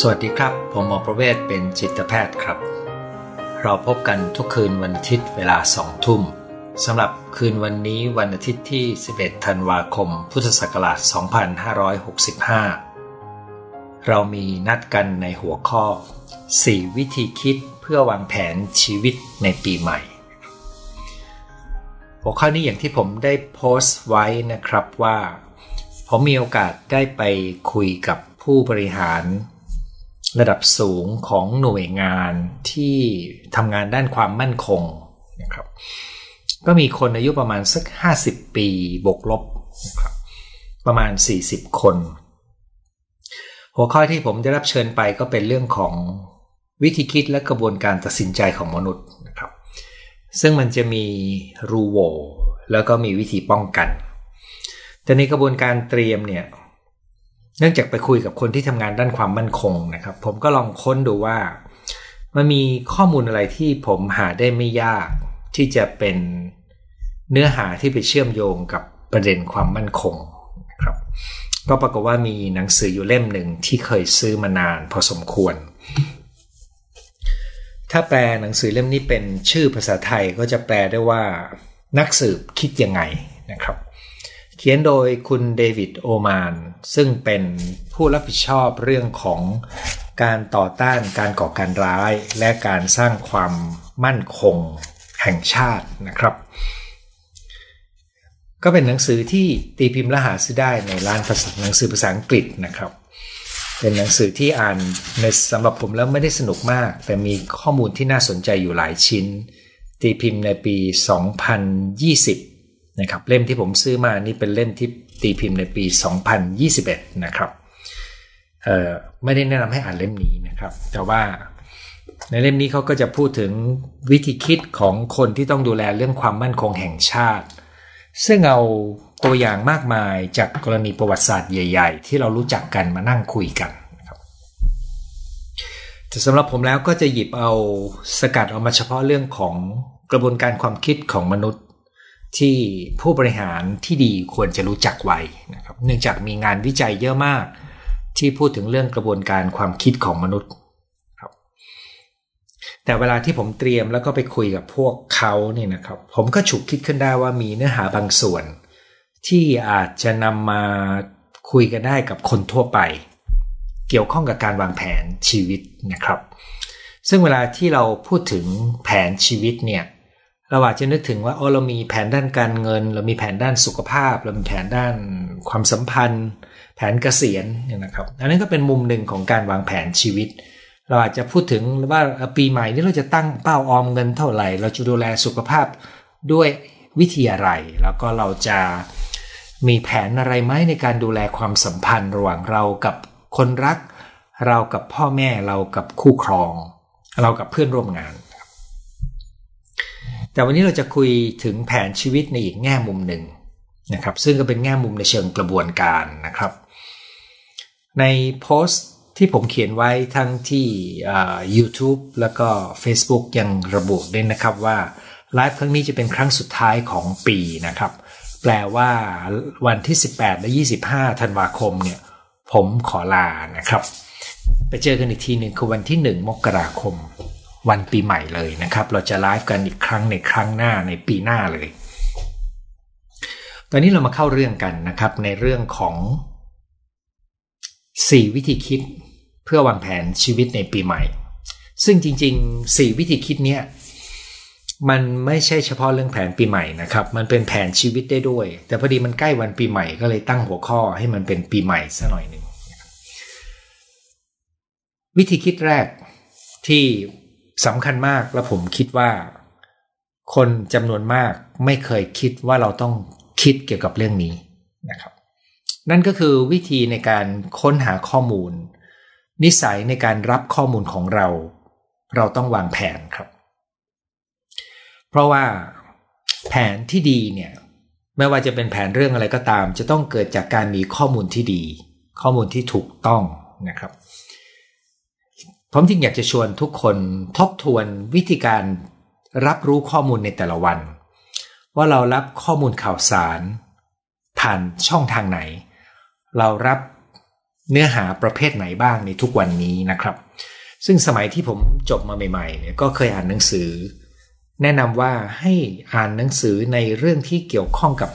สวัสดีครับ ผมหมอประเวศเป็นจิตแพทย์ครับ เราพบกันทุกคืนวันอาทิตย์เวลาสองทุ่มสำหรับคืนวันนี้วันอาทิตย์ที่ 11 ธันวาคม พุทธศักราช 2565 เรามีนัดกันในหัวข้อ 4 วิธีคิดเพื่อวางแผนชีวิตในปีใหม่ หัวข้อนี้อย่างที่ผมได้โพสต์ไว้นะครับว่า ผมมีโอกาสได้ไปคุยกับผู้บริหาร ระดับสูงของหน่วยงานที่ทำงานด้านความมั่นคงนะครับ ก็มีคนอายุประมาณสัก 50 ปีบวกลบนะครับประมาณ 40 คน หัวข้อที่ผมได้รับเชิญไปก็เป็นเรื่องของวิธีคิดและกระบวนการตัดสินใจของมนุษย์นะครับ ซึ่งมันจะมีรูโวแล้วก็มีวิธีป้องกัน แต่ในกระบวนการเตรียมเนี่ย เนื่องจากไปคุยกับคนที่ทำงานด้านความมั่นคงนะครับ ผมก็ลองค้นดูว่า มันมีข้อมูลอะไรที่ผมหาได้ไม่ยากที่จะเป็นเนื้อหาที่ไปเชื่อมโยงกับประเด็นความมั่นคงนะครับ ก็ปรากฏว่ามีหนังสืออยู่เล่มหนึ่งที่เคยซื้อมานานพอสมควร ถ้าแปลหนังสือเล่มนี้เป็นชื่อภาษาไทยก็จะแปลได้ว่านักสืบคิดยังไงนะครับ ขียนโดยคุณเดวิดโอมาน ซึ่งเป็นผู้รับผิดชอบเรื่องของการต่อต้านการก่อการร้าย และการสร้างความมั่นคงแห่งชาตินะครับ ก็เป็นหนังสือที่ตีพิมพ์และหาซื้อได้ในร้านภาษาหนังสือภาษาอังกฤษนะครับ เป็นหนังสือที่อ่านในสำหรับผมแล้วไม่ได้สนุกมาก แต่มีข้อมูลที่น่าสนใจอยู่หลายชิ้น ตีพิมพ์ในปี 2020 นะครับเล่มที่ผมซื้อมานี่เป็นเล่มที่ตีพิมพ์ในปี 2021 นะครับเอ่อไม่ได้แนะนำให้อ่านเล่มนี้นะครับ แต่ว่าในเล่มนี้เขาก็จะพูดถึงวิธีคิดของคนที่ต้องดูแลเรื่องความมั่นคงแห่งชาติ ซึ่งเอาตัวอย่างมากมายจากกรณีประวัติศาสตร์ใหญ่ ๆ ที่เรารู้จักกันมานั่งคุยกันแต่สำหรับผมแล้วก็จะหยิบเอาสกัดออกมาเฉพาะเรื่องของกระบวนการความคิดของมนุษย์ ที่ผู้บริหารที่ดีควรจะรู้จักไว้นะครับ เนื่องจากมีงานวิจัยเยอะมาก ที่พูดถึงเรื่องกระบวนการความคิดของมนุษย์ครับแต่เวลาที่ผมเตรียมแล้วก็ไปคุยกับพวกเขาเนี่ยนะครับ ผมก็ฉุกคิดขึ้นได้ว่ามีเนื้อหาบางส่วน ที่อาจจะนำมาคุยกันได้กับคนทั่วไป เกี่ยวข้องกับการวางแผนชีวิตนะครับ ซึ่งเวลาที่เราพูดถึงแผนชีวิตเนี่ย เราอาจจะนึกถึงว่าโอ้เรามีแผนด้านการเงิน เรามีแผนด้านสุขภาพ เรามีแผนด้านความสัมพันธ์ แผนเกษียณเนี่ยนะครับ อันนั้นก็เป็นมุมหนึ่งของการวางแผนชีวิต เราอาจจะพูดถึงว่าปีใหม่นี้เราจะตั้งเป้าออมเงินเท่าไหร่ เราจะดูแลสุขภาพด้วยวิธีอะไร แล้วก็เราจะมีแผนอะไรไหมในการดูแลความสัมพันธ์ระหว่างเรากับคนรัก เรากับพ่อแม่เรากับคู่ครอง เรากับเพื่อนร่วมงาน แต่วันนี้เราจะคุยถึงแผนชีวิตในอีกแง่มุมหนึ่งนะครับ ซึ่งก็เป็นแง่มุมในเชิงกระบวนการนะครับ ในโพสต์ที่ผมเขียนไว้ทั้งที่ YouTube แล้วก็ Facebook ยังระบุด้วยนะครับว่าไลฟ์ครั้งนี้จะเป็นครั้งสุดท้ายของปีนะครับ แปลว่าวันที่ 18 และ 25 ธันวาคมเนี่ย ผมขอลานะครับ ไปเจอกันอีกทีหนึ่งคือวันที่ 1 มกราคม วันปีใหม่เลยนะครับ เราจะไลฟ์กันอีกครั้งในครั้งหน้าในปีหน้าเลย ตอนนี้เรามาเข้าเรื่องกันนะครับในเรื่องของ 4 วิธีคิดเพื่อวางแผนชีวิตในปีใหม่ ซึ่งจริง ๆ 4 วิธีคิดเนี้ยมันไม่ใช่เฉพาะเรื่องแผนปีใหม่นะครับ มันเป็นแผนชีวิตได้ด้วย แต่พอดีมันใกล้วันปีใหม่ก็เลยตั้งหัวข้อให้มันเป็นปีใหม่ซะหน่อยหนึ่งวิธีคิดแรกที่ สำคัญมากและผมคิดว่า คนจำนวนมากไม่เคยคิดว่าเราต้องคิดเกี่ยวกับเรื่องนี้นะครับ นั่นก็คือวิธีในการค้นหาข้อมูล นิสัยในการรับข้อมูลของเรา เราต้องวางแผนครับ เพราะว่าแผนที่ดีเนี่ยไม่ว่าจะเป็นแผนเรื่องอะไรก็ตาม จะต้องเกิดจากการมีข้อมูลที่ดี ข้อมูลที่ถูกต้องนะครับ ผมจึงอยากจะชวนทุกคนทบทวนวิธีการรับรู้ข้อมูลในแต่ละวัน ว่าเรารับข้อมูลข่าวสาร ผ่านช่องทางไหน เรารับเนื้อหาประเภทไหนบ้างในทุกวันนี้นะครับ ซึ่งสมัยที่ผมจบมาใหม่ๆเนี่ยก็เคยอ่านหนังสือ แนะนำว่าให้อ่านหนังสือในเรื่องที่เกี่ยวข้องกับ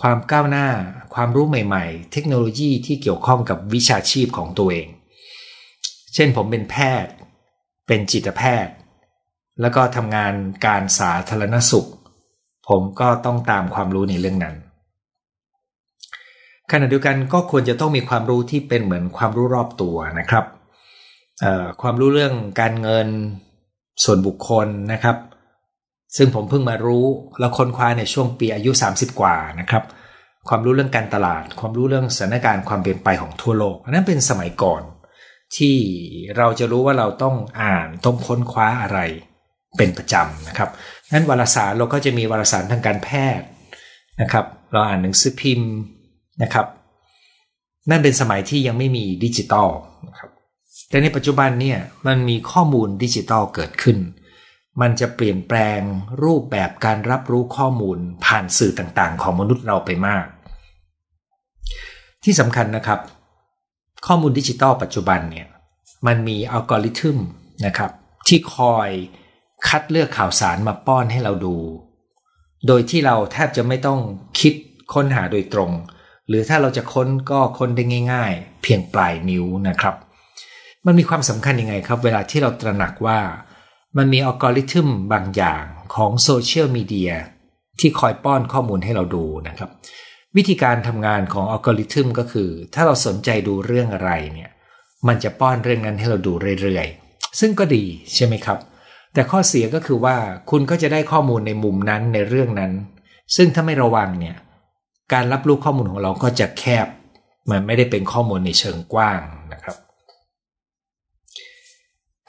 ความก้าวหน้า ความรู้ใหม่ ๆ เทคโนโลยีที่เกี่ยวข้องกับวิชาชีพของตัวเอง เช่นผมเป็นแพทย์ เป็นจิตแพทย์ แล้วก็ทำงานการสาธารณสุข ผมก็ต้องตามความรู้ในเรื่องนั้นขณะเดียวกันก็ควรจะต้องมีความรู้ที่เป็นเหมือนความรู้รอบตัวนะครับความรู้เรื่องการเงินส่วนบุคคลนะครับ ซึ่งผมเพิ่งมารู้แล้วค้นคว้าในช่วงปีอายุ 30 กว่านะครับ ความรู้เรื่องการตลาด ความรู้เรื่องสถานการณ์ความเปลี่ยนไปของทั่วโลก นั้นเป็นสมัยก่อน ที่เราจะรู้ว่าเราต้องอ่านต้องค้นคว้าอะไรเป็นประจำนะครับนั้นวารสารเราก็จะมีวารสารทางการแพทย์นะครับ เราอ่านหนังสือพิมพ์นะครับ นั่นเป็นสมัยที่ยังไม่มีดิจิตอลนะครับแต่ในปัจจุบันเนี่ยมันมีข้อมูลดิจิตอลเกิดขึ้น มันจะเปลี่ยนแปลงรูปแบบการรับรู้ข้อมูลผ่านสื่อต่างๆ ของมนุษย์เราไปมาก ที่สำคัญนะครับ ข้อมูลดิจิตอลปัจจุบันเนี่ยมันมีอัลกอริทึมนะครับที่คอยคัดเลือกข่าวสารมาป้อนให้เราดู โดยที่เราแทบจะไม่ต้องคิดค้นหาโดยตรง หรือถ้าเราจะค้นก็ค้นได้ง่าย ๆ เพียงปลายนิ้วนะครับ มันมีความสำคัญยังไงครับ เวลาที่เราตระหนักว่ามันมีอัลกอริทึมบางอย่างของโซเชียลมีเดียที่คอยป้อนข้อมูลให้เราดูนะครับ วิธีการทำงานของอัลกอริทึมก็คือ ถ้าเราสนใจดูเรื่องอะไรเนี่ยมันจะป้อนเรื่องนั้นให้เราดูเรื่อยๆ ซึ่งก็ดีใช่ไหมครับ แต่ข้อเสียก็คือว่าคุณก็จะได้ข้อมูลในมุมนั้นในเรื่องนั้น ซึ่งถ้าไม่ระวังเนี่ยการรับรู้ข้อมูลของเราก็จะแคบ มันไม่ได้เป็นข้อมูลในเชิงกว้างนะครับ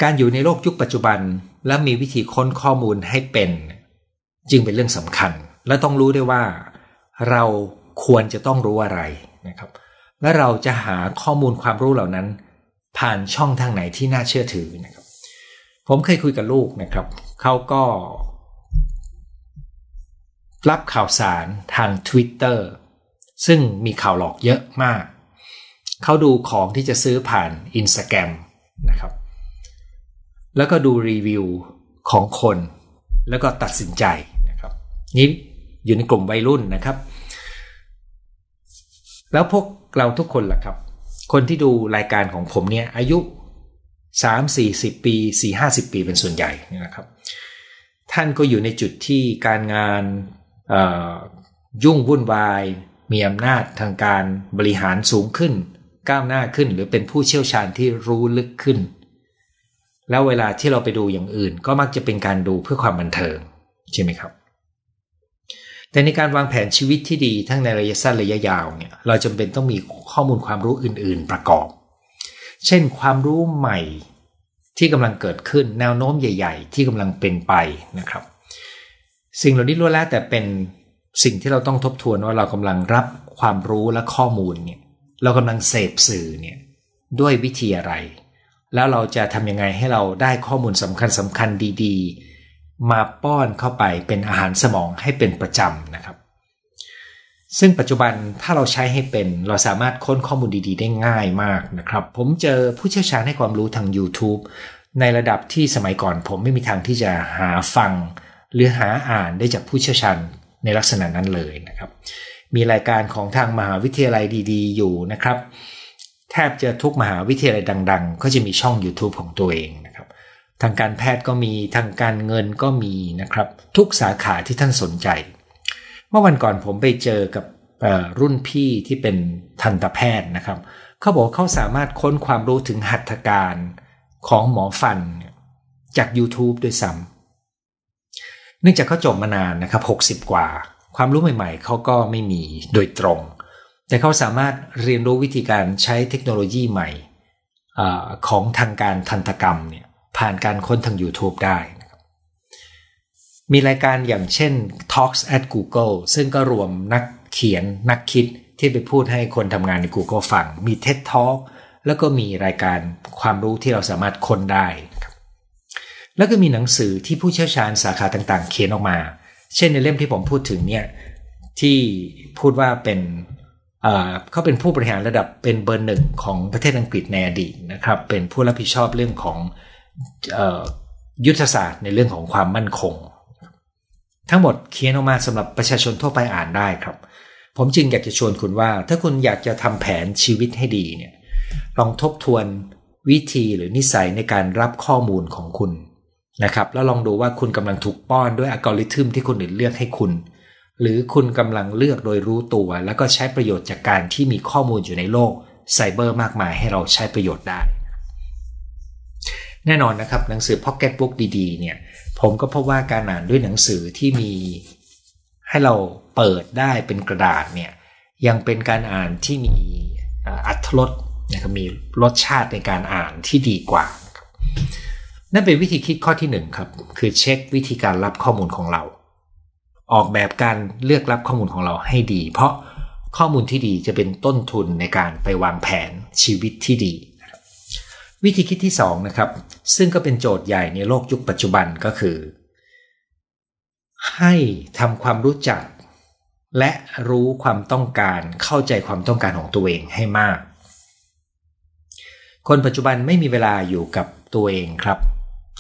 การอยู่ในโลกยุคปัจจุบันและมีวิธีค้นข้อมูลให้เป็น จึงเป็นเรื่องสำคัญ และต้องรู้ได้ว่า เรา ควรจะต้องรู้อะไรนะครับ และเราจะหาข้อมูลความรู้เหล่านั้น ผ่านช่องทางไหนที่น่าเชื่อถือนะครับ ผมเคยคุยกับลูกนะครับเขาก็ รับข่าวสารทาง Twitter ซึ่งมีข่าวหลอกเยอะมาก เขาดูของที่จะซื้อผ่าน Instagram นะครับ แล้วก็ดูรีวิวของคน แล้วก็ตัดสินใจนะครับ นี่อยู่ในกลุ่มวัยรุ่นนะครับ แล้วพวกเราทุกคนล่ะครับ คนที่ดูรายการของผมเนี่ยอายุ3 4 0ปี4 50ปีเป็นส่วนใหญ่นะครับ ท่านก็อยู่ในจุดที่การงานยุ่งวุ่นวาย มีอำนาจทางการบริหารสูงขึ้น ก้าวหน้าขึ้น หรือเป็นผู้เชี่ยวชาญที่รู้ลึกขึ้น แล้วเวลาที่เราไปดูอย่างอื่น ก็มักจะเป็นการดูเพื่อความบันเทิงใช่ไหมครับ แต่ในการวางแผนชีวิตที่ดีทั้งในระยะสั้นระยะยาวเนี่ยเราจำเป็นต้องมีข้อมูลความรู้อื่น ๆ ประกอบ เช่นความรู้ใหม่ที่กำลังเกิดขึ้นแนวโน้มใหญ่ ๆ ที่กำลังเป็นไปนะครับ สิ่งเหล่านี้ล้วนแล้วแต่เป็นสิ่งที่เราต้องทบทวนว่าเรากำลังรับความรู้และข้อมูลเนี่ยเรากำลังเสพสื่อเนี่ยด้วยวิธีอะไร แล้วเราจะทำยังไงให้เราได้ข้อมูลสำคัญสำคัญดี ๆ มาป้อนเข้าไปเป็นอาหารสมองให้เป็นประจำนะครับ ซึ่งปัจจุบันถ้าเราใช้ให้เป็นเราสามารถค้นข้อมูลดีๆ ได้ง่ายมากนะครับ ผมเจอผู้เชี่ยวชาญให้ความรู้ทาง YouTube ในระดับที่สมัยก่อนผมไม่มีทางที่จะหาฟัง หรือหาอ่านได้จากผู้เชี่ยวชาญในลักษณะนั้นเลยนะครับ มีรายการของทางมหาวิทยาลัยดีๆ อยู่นะครับ แทบจะทุกมหาวิทยาลัยดัง ๆ ก็จะมีช่อง YouTube ของตัวเองนะ ทางการแพทย์ก็มีทางการเงินก็มีนะครับ ทุกสาขาที่ท่านสนใจ เมื่อวันก่อนผมไปเจอกับรุ่นพี่ที่เป็นทันตแพทย์นะครับ เขาบอกเขาสามารถค้นความรู้ถึงหัตถการของหมอฟันจาก YouTube ด้วยซ้ำเนื่องจากเขาจบมานานนะครับ 60 กว่า ความรู้ใหม่ๆ เขาก็ไม่มีโดยตรง แต่เขาสามารถเรียนรู้วิธีการใช้เทคโนโลยีใหม่อของทางการทันตกรรมเนี่ย ผ่านการค้นทาง YouTube ได้นะครับมีรายการอย่างเช่น Talks at Google ซึ่งก็รวมนักเขียนนักคิดที่ไปพูดให้คนทำงานใน Google ฟัง มี TED Talk แล้วก็มีรายการความรู้ที่เราสามารถค้นได้แล้วก็มีหนังสือที่ผู้เชี่ยวชาญสาขาต่างๆ เขียนออกมา เช่นในเล่มที่ผมพูดถึงเนี่ยที่พูดว่าเป็นเขาเป็นผู้บริหารระดับเป็นเบอร์หนึ่งของประเทศอังกฤษในอดีตนะครับ เป็นผู้รับผิดชอบเรื่องของ ยุทธศาสตร์ในเรื่องของความมั่นคง ทั้งหมดเขียนออกมาสำหรับประชาชนทั่วไปอ่านได้ครับ ผมจึงอยากจะชวนคุณว่า ถ้าคุณอยากจะทำแผนชีวิตให้ดีเนี่ยลองทบทวนวิธีหรือนิสัยในการรับข้อมูลของคุณนะครับ แล้วลองดูว่าคุณกำลังถูกป้อนด้วยอัลกอริทึมที่คนอื่นเลือกให้คุณ หรือคุณกำลังเลือกโดยรู้ตัว แล้วก็ใช้ประโยชน์จากการที่มีข้อมูลอยู่ในโลกไซเบอร์มากมายให้เราใช้ประโยชน์ได้ แน่นอนนะครับ หนังสือพ็อกเก็ตบุ๊กดีๆ เนี่ย ผมก็พบว่าการอ่านด้วยหนังสือที่มีให้เราเปิดได้เป็นกระดาษเนี่ย ยังเป็นการอ่านที่มีอัตรสนะครับมีรสชาติในการอ่านที่ดีกว่า นั่นเป็นวิธีคิดข้อที่หนึ่งครับ คือเช็ควิธีการรับข้อมูลของเรา ออกแบบการเลือกรับข้อมูลของเราให้ดี เพราะข้อมูลที่ดีจะเป็นต้นทุนในการไปวางแผนชีวิตที่ดี วิธีคิดที่สองนะครับ ซึ่งก็เป็นโจทย์ใหญ่ในโลกยุคปัจจุบันก็คือ ให้ทำความรู้จัก และรู้ความต้องการเข้าใจความต้องการของตัวเองให้มาก คนปัจจุบันไม่มีเวลาอยู่กับตัวเองครับ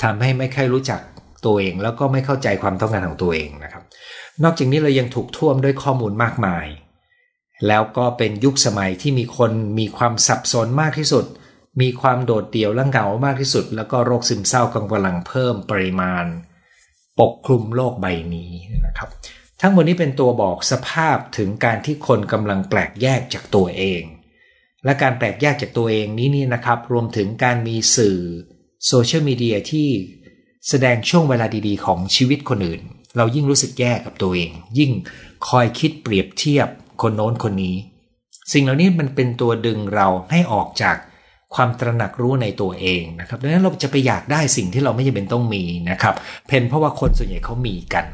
ทำให้ไม่ค่อยรู้จักตัวเอง แล้วก็ไม่เข้าใจความต้องการของตัวเองนะครับ นอกจากนี้เรายังถูกท่วมด้วยข้อมูลมากมาย แล้วก็เป็นยุคสมัยที่มีคนมีความสับสนมากที่สุด มีความโดดเดี่ยวและเหงามากที่สุด แล้วก็โรคซึมเศร้ากำลังเพิ่มปริมาณ ปกคลุมโลกใบนี้นะครับ ทั้งหมดนี้เป็นตัวบอกสภาพถึงการที่คนกำลังแปลกแยกจากตัวเอง และการแปลกแยกจากตัวเองนี้นี่นะครับ รวมถึงการมีสื่อโซเชียลมีเดียที่แสดงช่วงเวลาดีๆ ของชีวิตคนอื่น เรายิ่งรู้สึกแย่กับตัวเอง ยิ่งคอยคิดเปรียบเทียบคนโน้นคนนี้ สิ่งเหล่านี้มันเป็นตัวดึงเราให้ออกจาก ความตระหนักรู้ในตัวเองนะครับดังนั้นเราจะไปอยากได้สิ่งที่เราไม่จำเป็นต้องมีนะครับ เพนเพราะว่าคนส่วนใหญ่เขามีกัน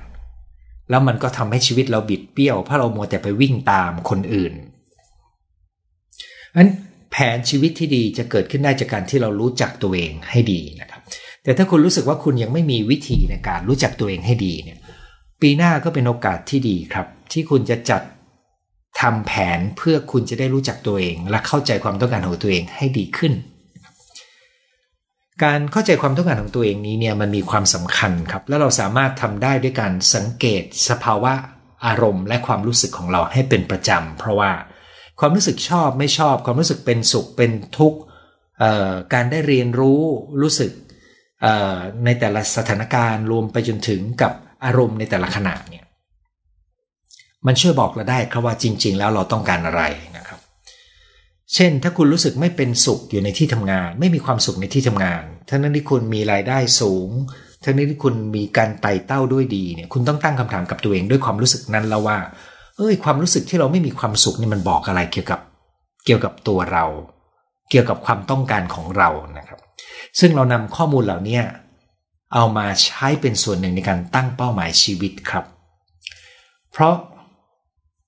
แล้วมันก็ทำให้ชีวิตเราบิดเบี้ยวเพราะเราโมแต่ไปวิ่งตามคนอื่นนั้นแผนชีวิตที่ดีจะเกิดขึ้นได้จากการที่เรารู้จักตัวเองให้ดีนะครับ แต่ถ้าคุณรู้สึกว่าคุณยังไม่มีวิธีในการรู้จักตัวเองให้ดีเนี่ย ปีหน้าก็เป็นโอกาสที่ดีครับ ที่คุณจะจัด ทำแผนเพื่อคุณจะได้รู้จักตัวเอง และเข้าใจความต้องการของตัวเองให้ดีขึ้น การเข้าใจความต้องการของตัวเองนี้เนี่ยมันมีความสำคัญครับ และเราสามารถทำได้ด้วยการสังเกตสภาวะอารมณ์ และความรู้สึกของเราให้เป็นประจำเพราะว่าความรู้สึกชอบไม่ชอบ ความรู้สึกเป็นสุขเป็นทุกข์การได้เรียนรู้รู้สึกในแต่ละสถานการณ์รวมไปจนถึงกับอารมณ์ในแต่ละขณะเนี่ย มันช่วยบอกเราได้ครับว่าจริง ๆ แล้วเราต้องการอะไรนะครับ เช่น ถ้าคุณรู้สึกไม่เป็นสุขอยู่ในที่ทำงาน ไม่มีความสุขในที่ทำงานทั้งนั้นที่คุณมีรายได้สูงทั้งนี้ที่คุณมีการไต่เต้าด้วยดีเนี่ยคุณต้องตั้งคำถามกับตัวเองด้วยความรู้สึกนั้นแล้วว่า เอ้ย ความรู้สึกที่เราไม่มีความสุขนี่มันบอกอะไรเกี่ยวกับ เกี่ยวกับตัวเรา เกี่ยวกับความต้องการของเรานะครับ ซึ่งเรานำข้อมูลเหล่านี้เอามาใช้เป็นส่วนหนึ่งในการตั้งเป้าหมายชีวิตครับ เพราะ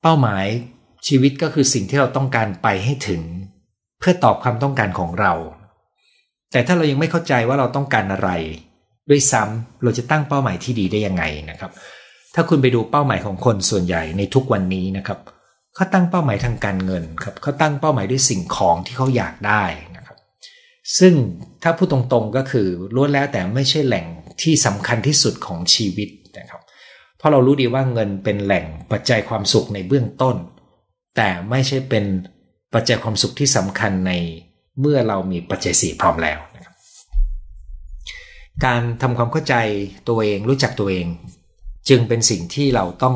เป้าหมายชีวิตก็คือสิ่งที่เราต้องการไปให้ถึง เพื่อตอบความต้องการของเรา แต่ถ้าเรายังไม่เข้าใจว่าเราต้องการอะไร ด้วยซ้ำเราจะตั้งเป้าหมายที่ดีได้ยังไงนะครับ ถ้าคุณไปดูเป้าหมายของคนส่วนใหญ่ในทุกวันนี้นะครับเขาตั้งเป้าหมายทางการเงินครับเขาตั้งเป้าหมายด้วยสิ่งของที่เขาอยากได้นะครับ ซึ่งถ้าพูดตรงๆก็คือล้วนแล้วแต่ไม่ใช่แหล่งที่สำคัญที่สุดของชีวิต เพราะเรารู้ดีว่าเงินเป็นแหล่งปัจจัยความสุขในเบื้องต้น แต่ไม่ใช่เป็นปัจจัยความสุขที่สำคัญในเมื่อเรามีปัจจัยสี่พร้อมแล้วนะครับ การทำความเข้าใจตัวเองรู้จักตัวเอง จึงเป็นสิ่งที่เราต้อง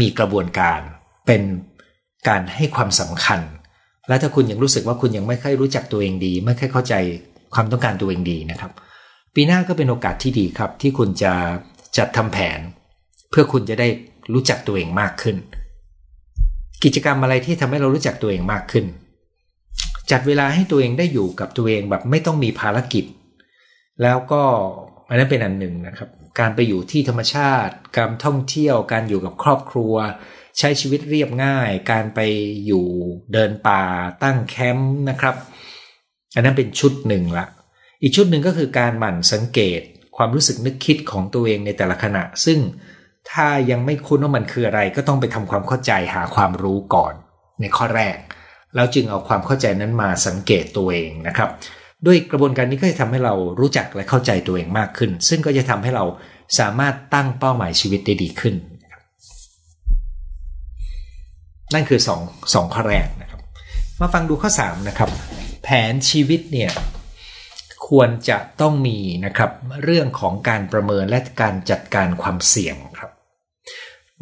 มีกระบวนการ เป็นการให้ความสำคัญ และถ้าคุณยังรู้สึกว่าคุณยังไม่ค่อยรู้จักตัวเองดี ไม่ค่อยเข้าใจความต้องการตัวเองดีนะครับ ปีหน้าก็เป็นโอกาสที่ดีครับ ที่คุณจะจัดทำแผน พื่อคุณจะได้รู้จักตัวเองมากขึ้น กิจกรรมอะไรที่ทำให้เรารู้จักตัวเองมากขึ้น จัดเวลาให้ตัวเองได้อยู่กับตัวเองแบบไม่ต้องมีภารกิจ แล้วก็อันนั้นเป็นอันหนึ่งนะครับ การไปอยู่ที่ธรรมชาติ การท่องเที่ยว การอยู่กับครอบครัว ใช้ชีวิตเรียบง่าย การไปอยู่เดินป่า ตั้งแคมป์นะครับ อันนั้นเป็นชุดหนึ่งละ อีกชุดหนึ่งก็คือการหมั่นสังเกตความรู้สึกนึกคิดของตัวเองในแต่ละขณะ ซึ่ง ถ้ายังไม่คุ้นว่ามันคืออะไร ก็ต้องไปทำความเข้าใจหาความรู้ก่อน ในข้อแรก แล้วจึงเอาความเข้าใจนั้นมาสังเกตตัวเองนะครับ ด้วยกระบวนการนี้ก็จะทำให้เรารู้จักและเข้าใจตัวเองมากขึ้น ซึ่งก็จะทำให้เราสามารถตั้งเป้าหมายชีวิตได้ดีขึ้น นั่นคือสองสองข้อแรกนะครับ มาฟังดูข้อ3นะครับ แผนชีวิตเนี่ยควรจะต้องมีนะครับเรื่องของการประเมินและการจัดการความเสี่ยง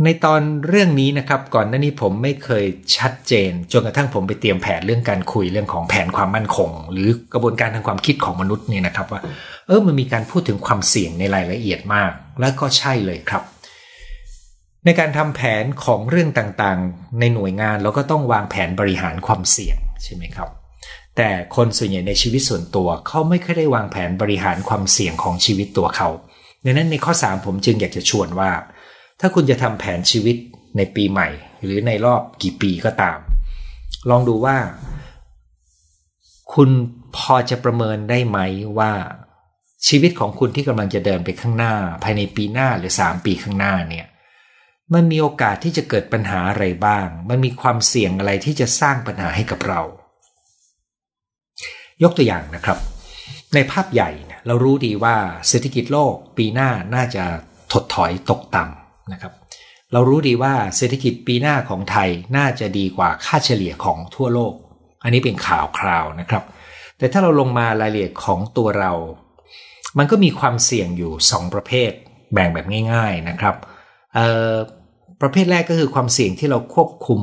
ในตอนเรื่องนี้นะครับ ก่อนหน้านี้ผมไม่เคยชัดเจน จนกระทั่งผมไปเตรียมแผนเรื่องการคุยเรื่องของแผนความมั่นคง หรือกระบวนการทางความคิดของมนุษย์นี่นะครับว่า เออมันมีการพูดถึงความเสี่ยงในรายละเอียดมาก และก็ใช่เลยครับ ในการทำแผนของเรื่องต่างๆ ในหน่วยงานเราก็ต้องวางแผนบริหารความเสี่ยงใช่ไหมครับ แต่คนส่วนใหญ่ในชีวิตส่วนตัวเขาไม่เคยได้วางแผนบริหารความเสี่ยงของชีวิตตัวเขาดังนั้นในข้อ 3 ผมจึงอยากจะชวนว่า ถ้าคุณจะทำแผนชีวิตในปีใหม่ หรือในรอบกี่ปีก็ตาม ลองดูว่า คุณพอจะประเมินได้ไหมว่าชีวิตของคุณที่กำลังจะเดินไปข้างหน้า ภายในปีหน้าหรือ 3 ปีข้างหน้าเนี่ยมันมีโอกาสที่จะเกิดปัญหาอะไรบ้าง มันมีความเสี่ยงอะไรที่จะสร้างปัญหาให้กับเรา ยกตัวอย่างนะครับ ในภาพใหญ่เรารู้ดีว่าเศรษฐกิจโลกปีหน้าน่าจะถดถอยตกต่ำ นะครับเรารู้ดีว่าเศรษฐกิจปีหน้าของไทยน่าจะดีกว่าค่าเฉลี่ยของทั่วโลก อันนี้เป็นข่าวคราวนะครับ แต่ถ้าเราลงมารายละเอียดของตัวเรา มันก็มีความเสี่ยงอยู่ 2 ประเภท แบ่งแบบง่าย ๆนะครับประเภทแรกก็คือความเสี่ยงที่เราควบคุม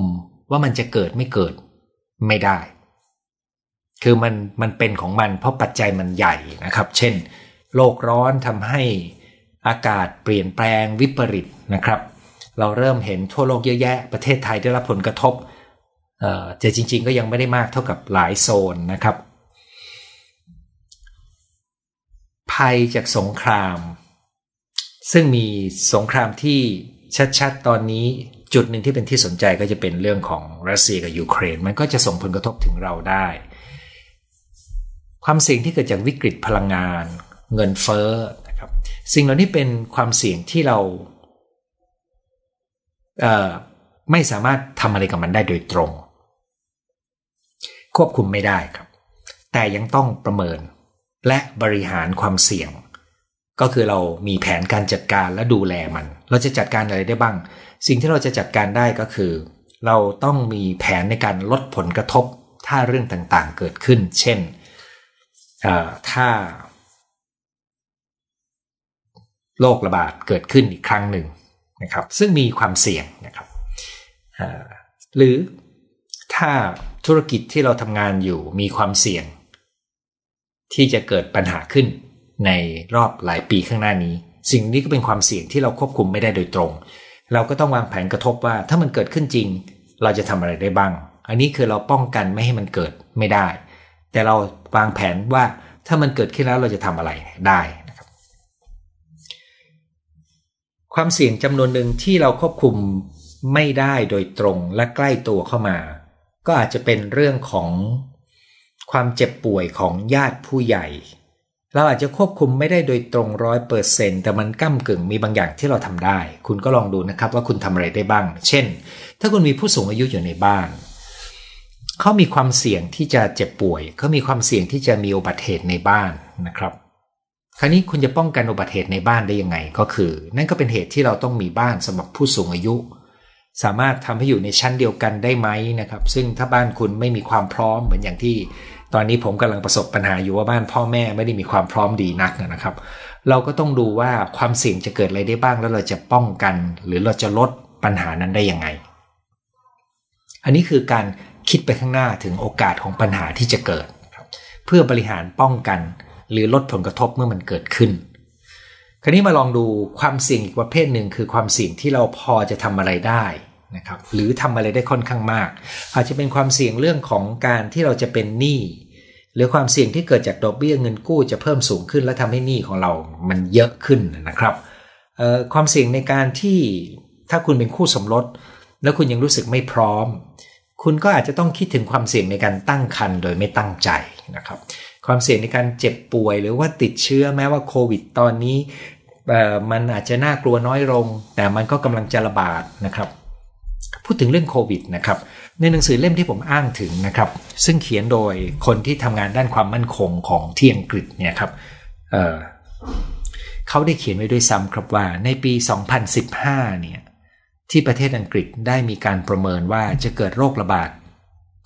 ว่ามันจะเกิดไม่เกิดไม่ได้ คือมันมันเป็นของมันเพราะปัจจัยมันใหญ่นะครับ เช่น โลกร้อนทำให้ อากาศเปลี่ยนแปลงวิปริตนะครับ เราเริ่มเห็นทั่วโลกเยอะแยะ ประเทศไทยได้รับผลกระทบเอ่อแต่จริง ๆ ก็ยังไม่ได้มากเท่ากับหลายโซนนะครับ ภัยจากสงคราม ซึ่งมีสงครามที่ชัดๆ ตอนนี้จุดหนึ่งที่เป็นที่สนใจก็จะเป็นเรื่องของรัสเซียกับยูเครน มันก็จะส่งผลกระทบถึงเราได้ ความเสี่ยงที่เกิดจากวิกฤตพลังงาน เงินเฟ้อ สิ่งเหล่านี้เป็นความเสี่ยงที่เราเไม่สามารถทำอะไรกับมันได้โดยตรง ควบคุมไม่ได้ครับ แต่ยังต้องประเมินและบริหารความเสี่ยง ก็คือเรามีแผนการจัดการและดูแลมัน เราจะจัดการอะไรได้บ้าง สิ่งที่เราจะจัดการได้ก็คือ เราต้องมีแผนในการลดผลกระทบถ้าเรื่องต่างๆเกิดขึ้น เช่นถ้า โรคระบาดเกิดขึ้นอีกครั้งหนึ่งนะครับ ซึ่งมีความเสี่ยงนะครับหรือถ้าธุรกิจที่เราทำงานอยู่มีความเสี่ยง ที่จะเกิดปัญหาขึ้นในรอบหลายปีข้างหน้านี้ สิ่งนี้ก็เป็นความเสี่ยงที่เราควบคุมไม่ได้โดยตรง เราก็ต้องวางแผนกระทบว่า ถ้ามันเกิดขึ้นจริง เราจะทำอะไรได้บ้าง อันนี้คือเราป้องกันไม่ให้มันเกิดไม่ได้ แต่เราวางแผนว่าถ้ามันเกิดขึ้นแล้วเราจะทำอะไรได้ ความเสี่ยงจำนวนหนึ่งที่เราควบคุมไม่ได้โดยตรงและใกล้ตัวเข้ามา ก็อาจจะเป็นเรื่องของความเจ็บป่วยของญาติผู้ใหญ่ เราอาจจะควบคุมไม่ได้โดยตรงร้อยเปอร์เซนแต่มันก้ากึ่งมีบางอย่างที่เราทำได้ คุณก็ลองดูนะครับว่าคุณทำอะไรได้บ้าง เช่น ถ้าคุณมีผู้สูงอายุอยู่ในบ้านเขามีความเสี่ยงที่จะเจ็บป่วยเขามีความเสี่ยงที่จะมีอุบัติเหตุในบ้านนะครับ คราวนี้คุณจะป้องกันอุบัติเหตุในบ้านได้ยังไง ก็คือ นั่นก็เป็นเหตุที่เราต้องมีบ้านสำหรับผู้สูงอายุ สามารถทำให้อยู่ในชั้นเดียวกันได้ไหมนะครับ ซึ่งถ้าบ้านคุณไม่มีความพร้อมเหมือนอย่างที่ ตอนนี้ผมกำลังประสบปัญหาอยู่ว่าบ้านพ่อแม่ไม่ได้มีความพร้อมดีนักนะครับ เราก็ต้องดูว่าความเสี่ยงจะเกิดอะไรได้บ้าง แล้วเราจะป้องกัน หรือเราจะลดปัญหานั้นได้ยังไง อันนี้คือการคิดไปข้างหน้าถึงโอกาสของปัญหาที่จะเกิด เพื่อบริหารป้องกัน หรือลดผลกระทบเมื่อมันเกิดขึ้น คราวนี้มาลองดูความเสี่ยงอีกประเภทหนึ่งคือความเสี่ยงที่เราพอจะทำอะไรได้นะครับหรือทำอะไรได้ค่อนข้างมาก อาจจะเป็นความเสี่ยงเรื่องของการที่เราจะเป็นหนี้หรือความเสี่ยงที่เกิดจากดอกเบี้ยเงินกู้จะเพิ่มสูงขึ้น และทำให้หนี้ของเรามันเยอะขึ้นนะครับความเสี่ยงในการที่ถ้าคุณเป็นคู่สมรส แล้วคุณยังรู้สึกไม่พร้อม คุณก็อาจจะต้องคิดถึงความเสี่ยงในการตั้งครรภ์โดยไม่ตั้งใจนะครับ ความเสี่ยงในการเจ็บป่วย หรือว่าติดเชื้อแม้ว่าโควิด ตอนนี้มันอาจจะน่ากลัวน้อยลง แต่มันก็กำลังจะระบาดนะครับพูดถึงเรื่องโควิดนะครับในหนังสือเล่มที่ผมอ้างถึงนะครับซึ่งเขียนโดยคนที่ทำงานด้านความมั่นคงของที่อังกฤษเนี่ยครับเเขาได้เขียนไว้ด้วยซ้ำครับว่าในปี 2015เนี่ยที่ประเทศอังกฤษได้มีการประเมินว่าจะเกิดโรคระบาด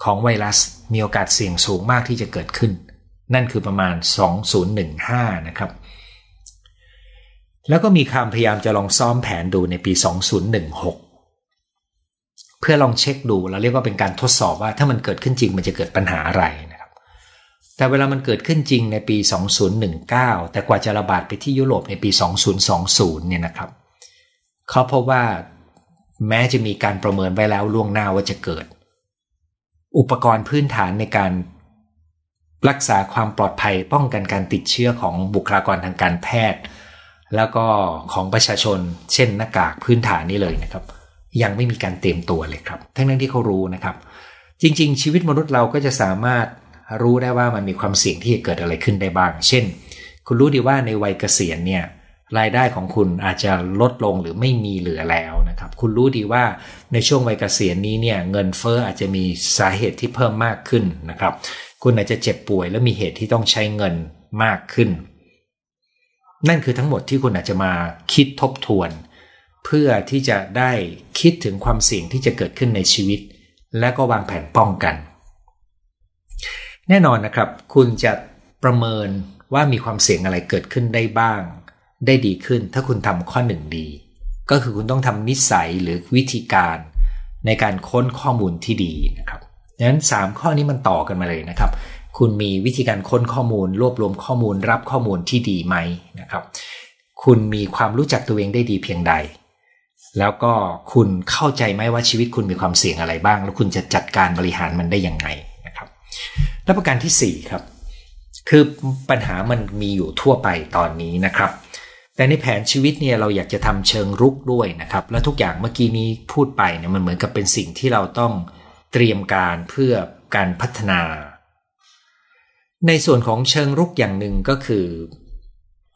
ของไวรัสมีโอกาสเสี่ยงสูงมากที่จะเกิดขึ้น นั่นคือประมาณ 2015 นะครับ แล้วก็มีคำพยายามจะลองซ้อมแผนดูในปี 2016 เพื่อลองเช็คดูเราเรียกว่าเป็นการทดสอบว่าถ้ามันเกิดขึ้นจริงมันจะเกิดปัญหาอะไรนะครับ แต่เวลามันเกิดขึ้นจริงในปี 2019 แต่กว่าจะระบาดไปที่ยุโรปในปี 2020 เนี่ยนะครับเขาพบว่าแม้จะมีการประเมินไว้แล้วล่วงหน้าว่าจะเกิด อุปกรณ์พื้นฐานในการ รักษาความปลอดภัยป้องกันการติดเชื้อของบุคลากรทางการแพทย์ แล้วก็ของประชาชน เช่นหน้ากากพื้นฐานนี่เลยนะครับ ยังไม่มีการเตรียมตัวเลยครับ ทั้งนั้นที่เขารู้นะครับ จริง ๆ ชีวิตมนุษย์เราก็จะสามารถรู้ได้ว่ามันมีความเสี่ยงที่จะเกิดอะไรขึ้นได้บ้าง เช่น คุณรู้ดีว่าในวัยเกษียณเนี่ยรายได้ของคุณอาจจะลดลงหรือไม่มีเหลือแล้วนะครับ คุณรู้ดีว่าในช่วงวัยเกษียณนี้เนี่ยเงินเฟ้ออาจจะมีสาเหตุที่เพิ่มมากขึ้นนะครับ คุณอาจจะเจ็บป่วยและมีเหตุที่ต้องใช้เงินมากขึ้น นั่นคือทั้งหมดที่คุณอาจจะมาคิดทบทวน เพื่อที่จะได้คิดถึงความเสี่ยงที่จะเกิดขึ้นในชีวิต และก็วางแผนป้องกัน แน่นอนนะครับ คุณจะประเมินว่ามีความเสี่ยงอะไรเกิดขึ้นได้บ้าง ได้ดีขึ้นถ้าคุณทำข้อหนึ่งดี ก็คือคุณต้องทำนิสัยหรือวิธีการในการค้นข้อมูลที่ดีนะครับ ดังนั้น 3 ข้อนี้มันต่อกันมาเลยนะครับ คุณมีวิธีการค้นข้อมูล รวบรวมข้อมูล รับข้อมูลที่ดีไหมนะครับ คุณมีความรู้จักตัวเองได้ดีเพียงใด แล้วก็คุณเข้าใจไหมว่าชีวิตคุณมีความเสี่ยงอะไรบ้าง แล้วคุณจะจัดการบริหารมันได้ยังไงนะครับ และประการที่4ครับคือปัญหามันมีอยู่ทั่วไปตอนนี้นะครับ แต่ในแผนชีวิตเนี่ยเราอยากจะทำเชิงรุกด้วยนะครับ และทุกอย่างเมื่อกี้นี้พูดไปเนี่ยมันเหมือนกับเป็นสิ่งที่เราต้อง เตรียมการเพื่อการพัฒนา ในส่วนของเชิงรุกอย่างหนึ่งก็คือ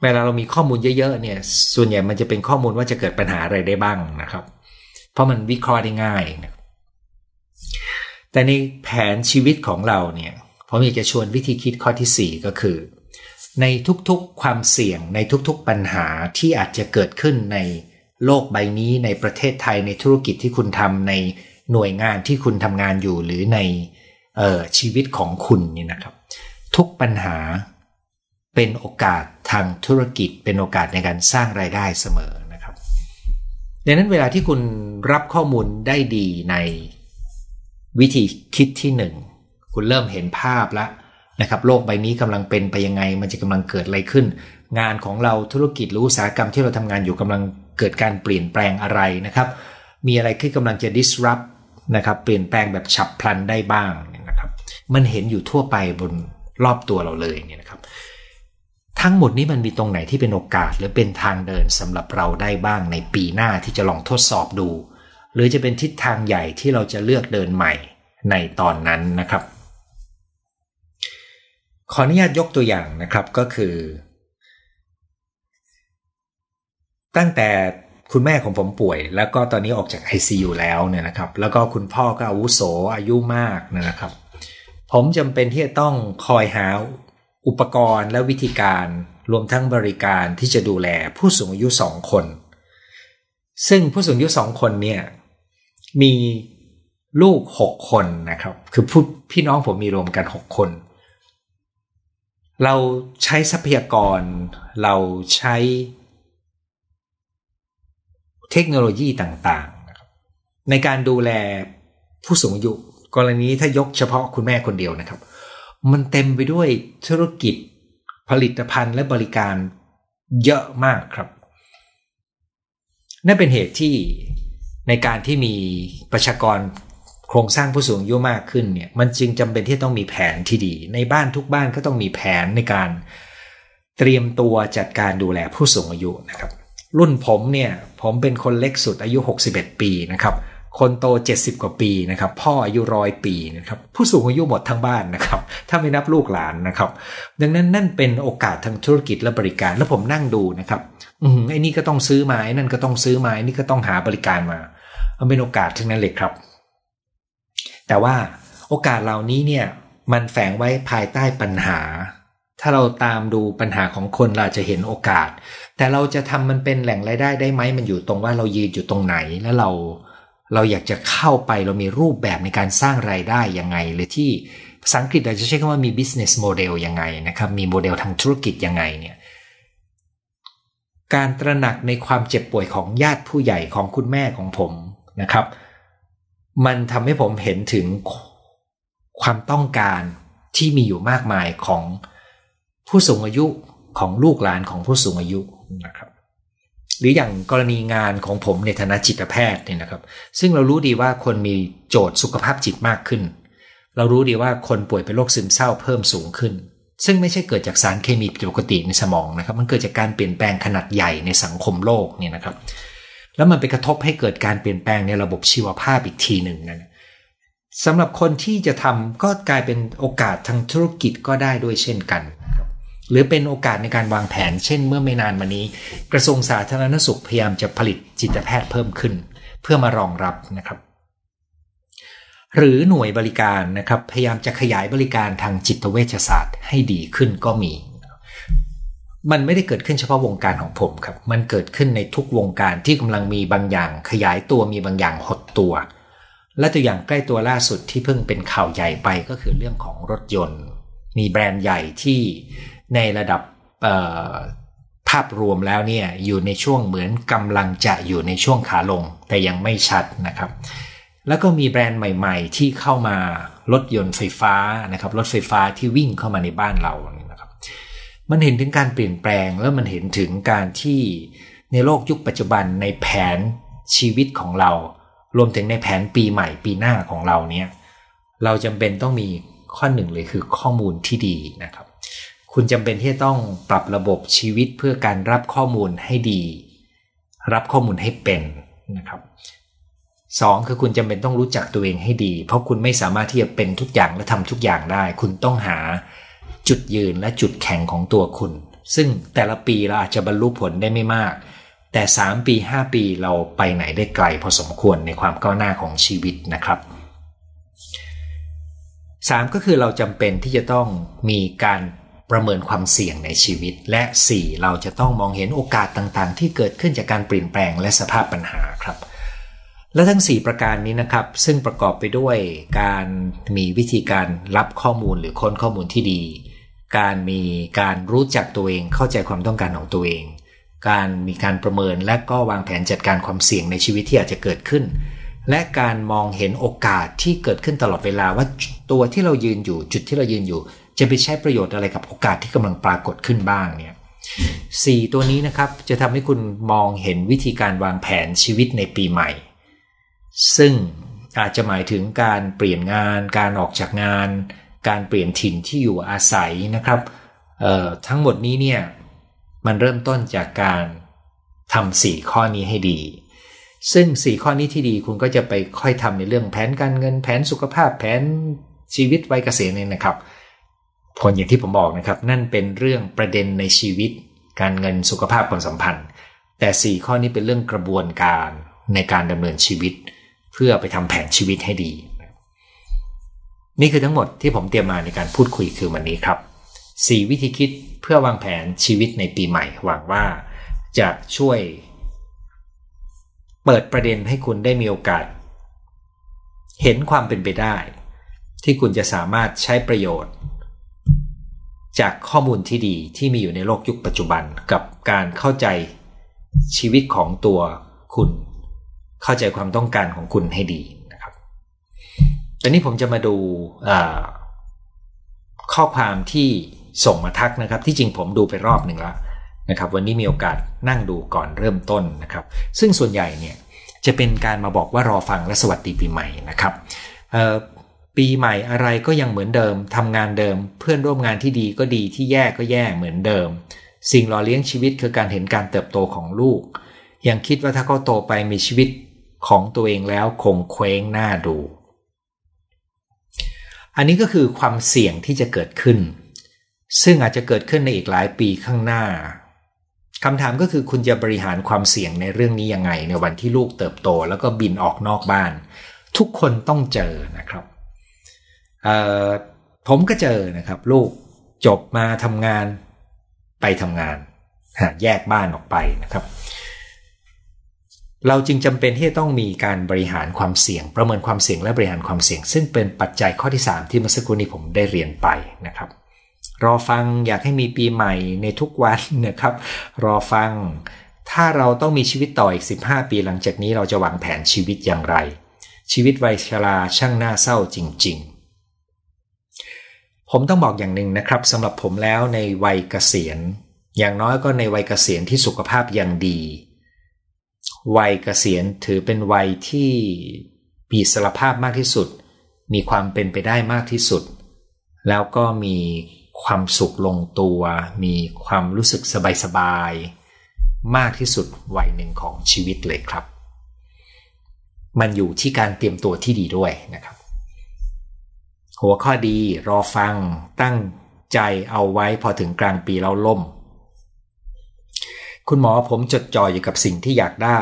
เวลาเรามีข้อมูลเยอะๆเนี่ยส่วนใหญ่มันจะเป็นข้อมูลว่าจะเกิดปัญหาอะไรได้บ้างนะครับ เพราะมันวิเคราะห์ได้ง่ายนะแต่ในแผนชีวิตของเราเนี่ยผมอยากจะชวนวิธีคิดข้อที่ 4 ก็คือ ในทุกๆความเสี่ยงในทุกๆปัญหาที่อาจจะเกิดขึ้นในโลกใบนี้ในประเทศไทยในธุรกิจที่คุณทำใน หน่วยงานที่คุณทำงานอยู่หรือในชีวิตของคุณนี่นะครับ ทุกปัญหาเป็นโอกาสทางธุรกิจ เป็นโอกาสในการสร้างรายได้เสมอนะครับดังนั้นเวลาที่คุณรับข้อมูลได้ดีในวิธีคิดที่หนึ่งคุณเริ่มเห็นภาพแล้วนะครับ โลกใบนี้กำลังเป็นไปยังไง มันจะกำลังเกิดอะไรขึ้น งานของเราธุรกิจหรืออุตสาหกรรมที่เราทำงานอยู่กำลังเกิดการเปลี่ยนแปลงอะไรนะครับ มีอะไรที่กำลังจะ disrupt นะครับเปลี่ยนแปลงแบบฉับพลันได้บ้างนะครับ มันเห็นอยู่ทั่วไปบนรอบตัวเราเลยเนี่ยนะครับ ทั้งหมดนี้มันมีตรงไหนที่เป็นโอกาส หรือเป็นทางเดินสำหรับเราได้บ้างในปีหน้าที่จะลองทดสอบดู หรือจะเป็นทิศทางใหญ่ที่เราจะเลือกเดินใหม่ในตอนนั้นนะครับ ขออนุญาตยกตัวอย่างนะครับก็คือ ตั้งแต่ คุณแม่ของผมป่วย แล้วก็ตอนนี้ออกจาก ICU แล้วเนี่ยนะครับ แล้วก็คุณพ่อก็อาวุโสอายุมากนะครับ ผมจำเป็นที่จะต้องคอยหาอุปกรณ์และวิธีการรวมทั้งบริการที่จะดูแลผู้สูงอายุสองคน ซึ่งผู้สูงอายุสองคนเนี่ยมีลูกหกคนนะครับ คือพี่น้องผมมีรวมกันหกคน เราใช้ทรัพยากร เราใช้ เทคโนโลยีต่างๆนะครับในการดูแลผู้สูงอายุ กรณีถ้ายกเฉพาะคุณแม่คนเดียวนะครับ มันเต็มไปด้วยธุรกิจผลิตภัณฑ์และบริการเยอะมากครับ นั่นเป็นเหตุที่ในการที่มีประชากรโครงสร้างผู้สูงอายุมากขึ้นเนี่ยมันจึงจำเป็นที่ต้องมีแผนที่ดี ในบ้านทุกบ้านก็ต้องมีแผนในการเตรียมตัวจัดการดูแลผู้สูงอายุนะครับ รุ่นผมเนี่ย ผมเป็นคนเล็กสุดอายุ 61 ปีนะครับ คนโต 70 กว่าปีนะครับ พ่ออายุร้อยปีนะครับ ผู้สูงอายุหมดทั้งบ้านนะครับ ถ้าไม่นับลูกหลานนะครับ ดังนั้นนั่นเป็นโอกาสทางธุรกิจและบริการ แล้วผมนั่งดูนะครับ อืมไอ้นี่ก็ต้องซื้อมาไอ้นั่นก็ต้องซื้อมาไอ้นี่ก็ต้องหาบริการมา มันเป็นโอกาสทั้งนั้นเลยครับ แต่ว่าโอกาสเหล่านี้เนี่ย มันแฝงไว้ภายใต้ปัญหา ถ้าเราตามดูปัญหาของคนเราจะเห็นโอกาส แต่เราจะทำมันเป็นแหล่งรายได้ได้ไหมมันอยู่ตรงว่าเรายืนอยู่ตรงไหนแล้วเราเราอยากจะเข้าไปเรามีรูปแบบในการสร้างรายได้ยังไง หรือที่ภาษาอังกฤษเราจะใช้คำว่ามี business model ยังไงนะครับมีโมเดลทางธุรกิจยังไงเนี่ยการตระหนักในความเจ็บป่วยของญาติผู้ใหญ่ของคุณแม่ของผมนะครับ มันทำให้ผมเห็นถึงความต้องการที่มีอยู่มากมายของ ผู้สูงอายุของลูกหลานของผู้สูงอายุนะครับหรืออย่างกรณีงานของผมในฐานะจิตแพทย์เนี่ยนะครับ ซึ่งเรารู้ดีว่าคนมีโจทย์สุขภาพจิตมากขึ้น เรารู้ดีว่าคนป่วยเป็นโรคซึมเศร้าเพิ่มสูงขึ้น ซึ่งไม่ใช่เกิดจากสารเคมีปกติในสมองนะครับ มันเกิดจากการเปลี่ยนแปลงขนาดใหญ่ในสังคมโลกเนี่ยนะครับ แล้วมันไปกระทบให้เกิดการเปลี่ยนแปลงในระบบชีวภาพอีกทีหนึ่งนะสำหรับคนที่จะทำก็กลายเป็นโอกาสทางธุรกิจก็ได้ด้วยเช่นกัน หรือเป็นโอกาสในการวางแผน เช่น เมื่อไม่นานมานี้ กระทรวงสาธารณสุขพยายามจะผลิตจิตแพทย์เพิ่มขึ้น เพื่อมารองรับนะครับหรือหน่วยบริการนะครับพยายามจะขยายบริการทางจิตเวชศาสตร์ให้ดีขึ้นก็มี มันไม่ได้เกิดขึ้นเฉพาะวงการของผมครับ มันเกิดขึ้นในทุกวงการที่กำลังมีบางอย่างขยายตัวมีบางอย่างหดตัว และตัวอย่างใกล้ตัวล่าสุดที่เพิ่งเป็นข่าวใหญ่ไปก็คือเรื่องของรถยนต์ มีแบรนด์ใหญ่ที่ ในระดับภาพรวมแล้วเนี่ยอยู่ในช่วงเหมือนกำลังจะอยู่ในช่วงขาลงแต่ยังไม่ชัดนะครับ แล้วก็มีแบรนด์ใหม่ ๆ ที่เข้ามารถยนต์ไฟฟ้านะครับรถไฟฟ้าที่วิ่งเข้ามาในบ้านเรานะครับ มันเห็นถึงการเปลี่ยนแปลงแล้วมันเห็นถึงการที่ในโลกยุคปัจจุบันในแผนชีวิตของเรา รวมถึงในแผนปีใหม่ปีหน้าของเราเนี่ยเราจำเป็นต้องมีข้อหนึ่งเลยคือข้อมูลที่ดีนะครับ คุณจำเป็นที่จะต้องปรับระบบชีวิตเพื่อการรับข้อมูลให้ดี รับข้อมูลให้เป็นนะครับสองคือคุณจำเป็นต้องรู้จักตัวเองให้ดี เพราะคุณไม่สามารถที่จะเป็นทุกอย่างและทำทุกอย่างได้ คุณต้องหาจุดยืนและจุดแข็งของตัวคุณ ซึ่งแต่ละปีเราอาจจะบรรลุผลได้ไม่มาก แต่ 3 ปี 5 ปีเราไปไหนได้ไกลพอสมควรในความก้าวหน้าของชีวิตนะครับ 3 ก็คือเราจำเป็นที่จะต้องมีการ ประเมินความเสี่ยงในชีวิต และ 4. เราจะต้องมองเห็นโอกาสต่างๆ ที่เกิดขึ้นจากการเปลี่ยนแปลงและสภาพปัญหาครับ และทั้ง 4 ประการนี้นะครับ ซึ่งประกอบไปด้วยการมีวิธีการรับข้อมูลหรือค้นข้อมูลที่ดี การมีการรู้จักตัวเองเข้าใจความต้องการของตัวเอง การมีการประเมินและก็วางแผนจัดการความเสี่ยงในชีวิตที่อาจจะเกิดขึ้นและการมองเห็นโอกาสที่เกิดขึ้นตลอดเวลาว่าตัวที่เรายืนอยู่จุดที่เรายืนอยู่ จะไปใช้ประโยชน์อะไรกับโอกาสที่กำลังปรากฏขึ้นบ้างเนี่ยสี่ตัวนี้นะครับจะทำให้คุณมองเห็นวิธีการวางแผนชีวิตในปีใหม่ ซึ่งอาจจะหมายถึงการเปลี่ยนงาน การออกจากงาน การเปลี่ยนถิ่นที่อยู่อาศัยนะครับทั้งหมดนี้เนี่ยมันเริ่มต้นจากการทำสี่ข้อนี้ให้ดี ซึ่งสี่ข้อนี้ที่ดีคุณก็จะไปค่อยทำในเรื่องแผนการเงินแผนสุขภาพแผนชีวิตวัยเกษียณเนี่ยนะครับ ผลอย่างที่ผมบอกนะครับ นั่นเป็นเรื่องประเด็นในชีวิต การเงินสุขภาพความสัมพันธ์ แต่ 4 ข้อนี้เป็นเรื่องกระบวนการในการดำเนินชีวิต เพื่อไปทำแผนชีวิตให้ดี นี่คือทั้งหมดที่ผมเตรียมมาในการพูดคุยคือวันนี้ครับ 4 วิธีคิดเพื่อวางแผนชีวิตในปีใหม่หวังว่าจะช่วย เปิดประเด็นให้คุณได้มีโอกาส เห็นความเป็นไปได้ ที่คุณจะสามารถใช้ประโยชน์ จากข้อมูลที่ดีที่มีอยู่ในโลกยุคปัจจุบันกับการเข้าใจชีวิตของตัวคุณ เข้าใจความต้องการของคุณให้ดีนะครับตอนนี้ผมจะมาดูข้อความที่ส่งมาทักนะครับ ที่จริงผมดูไปรอบหนึ่งแล้วนะครับ วันนี้มีโอกาสนั่งดูก่อนเริ่มต้นนะครับ ซึ่งส่วนใหญ่เนี่ยจะเป็นการมาบอกว่ารอฟังและสวัสดีปีใหม่นะครับ ปีใหม่อะไรก็ยังเหมือนเดิมทำงานเดิม เพื่อนร่วมงานที่ดีก็ดีที่แย่ก็แย่เหมือนเดิม สิ่งหล่อเลี้ยงชีวิตคือการเห็นการเติบโตของลูก ยังคิดว่าถ้าเขาโตไปมีชีวิตของตัวเองแล้วคงเคว้งหน้าดู อันนี้ก็คือความเสี่ยงที่จะเกิดขึ้น ซึ่งอาจจะเกิดขึ้นในอีกหลายปีข้างหน้าคำถามก็คือคุณจะบริหารความเสี่ยงในเรื่องนี้ยังไง ในวันที่ลูกเติบโต แล้วก็บินออกนอกบ้าน ทุกคนต้องเจอนะครับ ผมก็เจอนะครับ ลูกจบมาทำงานไปทำงานแยกบ้านออกไปนะครับ เราจึงจำเป็นที่จะต้องมีการบริหารความเสี่ยง ประเมินความเสี่ยงและบริหารความเสี่ยง ซึ่งเป็นปัจจัยข้อที่ 3 ที่เมื่อสักครู่นี้ผมได้เรียนไปนะครับรอฟังอยากให้มีปีใหม่ในทุกวันนะครับ รอฟัง ถ้าเราต้องมีชีวิตต่ออีก 15 ปีหลังจากนี้เราจะวางแผนชีวิตอย่างไร ชีวิตวัยชราช่างน่าเศร้าจริง ๆ ผมต้องบอกอย่างหนึ่งนะครับสำหรับผมแล้วในวัยเกษียณ อย่างน้อยก็ในวัยเกษียณที่สุขภาพยังดี วัยเกษียณถือเป็นวัยที่มีสรภาพมากที่สุด มีความเป็นไปได้มากที่สุด แล้วก็มีความสุขลงตัว มีความรู้สึกสบายๆมากที่สุดวัยหนึ่งของชีวิตเลยครับ มันอยู่ที่การเตรียมตัวที่ดีด้วยนะครับ หัวข้อดีรอฟังตั้งใจเอาไว้พอถึงกลางปีเราล่ม คุณหมอผมจดจ่ออยู่กับสิ่งที่อยากได้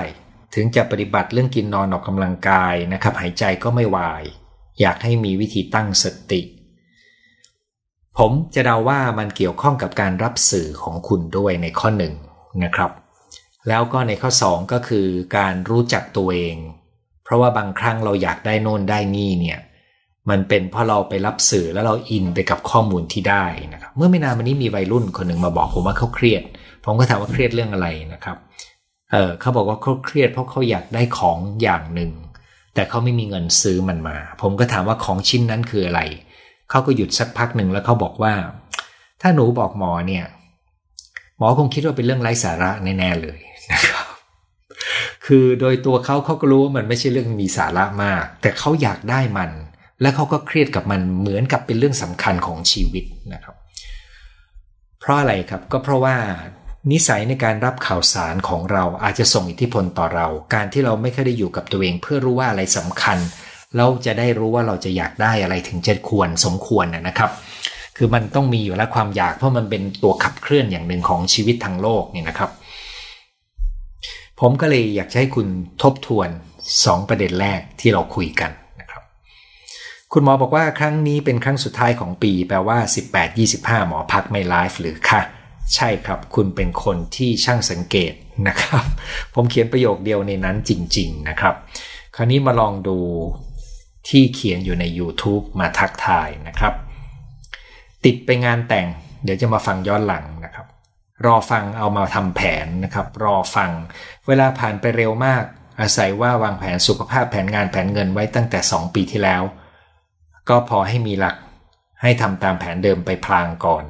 ถึงจะปฏิบัติเรื่องกินนอนออกกำลังกายนะครับ หายใจก็ไม่วาย อยากให้มีวิธีตั้งสติ ผมจะเดาว่ามันเกี่ยวข้องกับการรับสื่อของคุณด้วยในข้อหนึ่งนะครับ แล้วก็ในข้อ 2 ก็คือการรู้จักตัวเอง เพราะว่าบางครั้งเราอยากได้โน่นได้นี่เนี่ย มันเป็นเพราะเราไปรับสื่อแล้วเราอินไปกับข้อมูลที่ได้นะครับ เมื่อไม่นานมานี้มีวัยรุ่นคนหนึ่งมาบอกผมว่าเขาเครียด ผมก็ถามว่าเครียดเรื่องอะไรนะครับเออเขาบอกว่าเขาเครียดเพราะเขาอยากได้ของอย่างหนึ่ง แต่เขาไม่มีเงินซื้อมันมา ผมก็ถามว่าของชิ้นนั้นคืออะไร เขาก็หยุดสักพักหนึ่งแล้วเขาบอกว่า ถ้าหนูบอกหมอเนี่ย หมอคงคิดว่าเป็นเรื่องไร้สาระแน่ๆเลยนะครับคือโดยตัวเขาเขาก็รู้ว่ามันไม่ใช่เรื่องมีสาระมาก แต่เขาอยากได้มัน และเขาก็เครียดกับมันเหมือนกับเป็นเรื่องสำคัญของชีวิตนะครับ เพราะอะไรครับก็เพราะว่านิสัยในการรับข่าวสารของเราอาจจะส่งอิทธิพลต่อเรา การที่เราไม่ค่อยได้อยู่กับตัวเอง เพื่อรู้ว่าอะไรสำคัญ เราจะได้รู้ว่าเราจะอยากได้อะไรถึงจะควรสมควรนะครับ คือมันต้องมีอยู่แล้วความอยากเพราะมันเป็นตัวขับเคลื่อนอย่างหนึ่งของชีวิตทางโลกนี่นะครับ ผมก็เลยอยากให้คุณทบทวน 2 ประเด็นแรกที่เราคุยกัน คุณหมอบอกว่าครั้งนี้เป็นครั้งสุดท้ายของปี แปลว่า 18-25 หมอพักไม่ไลฟ์หรือคะใช่ครับ คุณเป็นคนที่ช่างสังเกตนะครับ ผมเขียนประโยคเดียวในนั้นจริง ๆ นะครับ คราวนี้มาลองดูที่เขียนอยู่ใน YouTube มาทักทายนะครับ ติดไปงานแต่ง เดี๋ยวจะมาฟังย้อนหลังนะครับ รอฟังเอามาทำแผนนะครับ รอฟัง เวลาผ่านไปเร็วมาก อาศัยว่าวางแผนสุขภาพแผนงานแผนเงินไว้ตั้งแต่ 2 ปีที่แล้ว ก็พอให้มีหลัก ให้ทำตามแผนเดิมไปพลางก่อน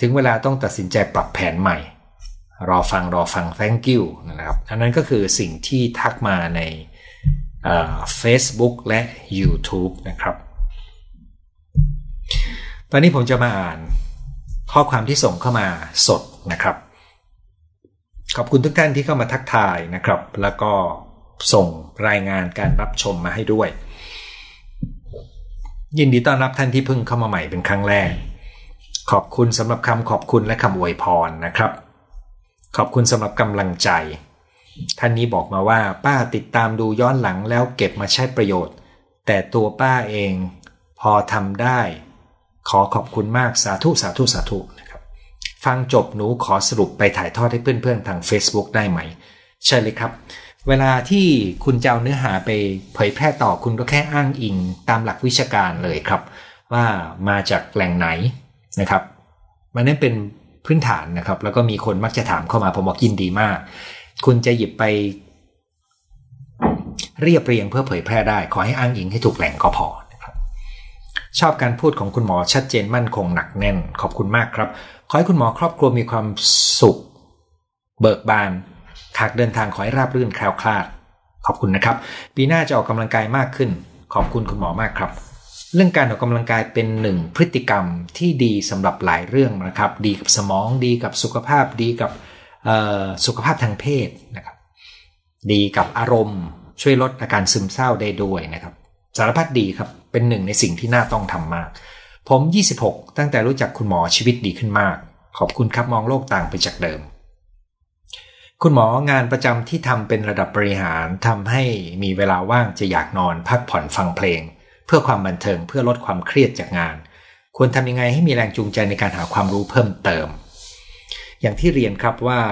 ถึงเวลาต้องตัดสินใจปรับแผนใหม่ รอฟังรอฟัง thank you นะครับอันนั้นก็คือสิ่งที่ทักมาใน Facebook และ YouTube นะครับ ตอนนี้ผมจะมาอ่านข้อความที่ส่งเข้ามาสดนะครับ ขอบคุณทุกท่านที่เข้ามาทักทายนะครับ แล้วก็ส่งรายงานการรับชมมาให้ด้วย ยินดีต้อนรับท่านที่เพิ่งเข้ามาใหม่เป็นครั้งแรก ขอบคุณสำหรับคำขอบคุณและคำอวยพรนะครับ ขอบคุณสำหรับกำลังใจ ท่านนี้บอกมาว่า ป้าติดตามดูย้อนหลังแล้วเก็บมาใช้ประโยชน์ แต่ตัวป้าเองพอทำได้ ขอขอบคุณมากสาธุสาธุสาธุนะครับ ฟังจบหนูขอสรุปไปถ่ายทอดให้เพื่อนๆทาง Facebook ได้ไหม ใช่เลยครับ เวลาที่คุณจะเอาเนื้อหาไปเผยแพร่ต่อคุณก็แค่อ้างอิงตามหลักวิชาการเลยครับ ว่ามาจากแหล่งไหนนะครับ มันนั่นเป็นพื้นฐานนะครับ แล้วก็มีคนมักจะถามเข้ามาผมบอกยินดีมาก คุณจะหยิบไปเรียบเรียงเพื่อเผยแพร่ได้ ขอให้อ้างอิงให้ถูกแหล่งก็พอนะครับ ชอบการพูดของคุณหมอชัดเจนมั่นคงหนักแน่น ขอบคุณมากครับ ขอให้คุณหมอครอบครัวมีความสุข เบิกบาน หากเดินทางขอให้ราบรื่นแคล้วคลาด ขอบคุณนะครับ ปีหน้าจะออกกำลังกายมากขึ้น ขอบคุณคุณหมอมากครับ เรื่องการออกกำลังกายเป็นหนึ่งพฤติกรรมที่ดีสำหรับหลายเรื่องนะครับ ดีกับสมองดีกับสุขภาพดีกับสุขภาพทางเพศนะครับ ดีกับอารมณ์ ช่วยลดอาการซึมเศร้าได้ด้วยนะครับ สารพัดดีครับเป็นหนึ่งในสิ่งที่น่าต้องทำมาก ผม 26 ตั้งแต่รู้จักคุณหมอชีวิตดีขึ้นมาก ขอบคุณครับมองโลกต่างไปจากเดิม คุณหมองานประจำที่ทำเป็นระดับบริหารทำให้มีเวลาว่างจะอยากนอนพักผ่อนฟังเพลง เพื่อความบันเทิงเพื่อลดความเครียดจากงาน ควรทำยังไงให้มีแรงจูงใจในการหาความรู้เพิ่มเติม อย่างที่เรียนครับว่า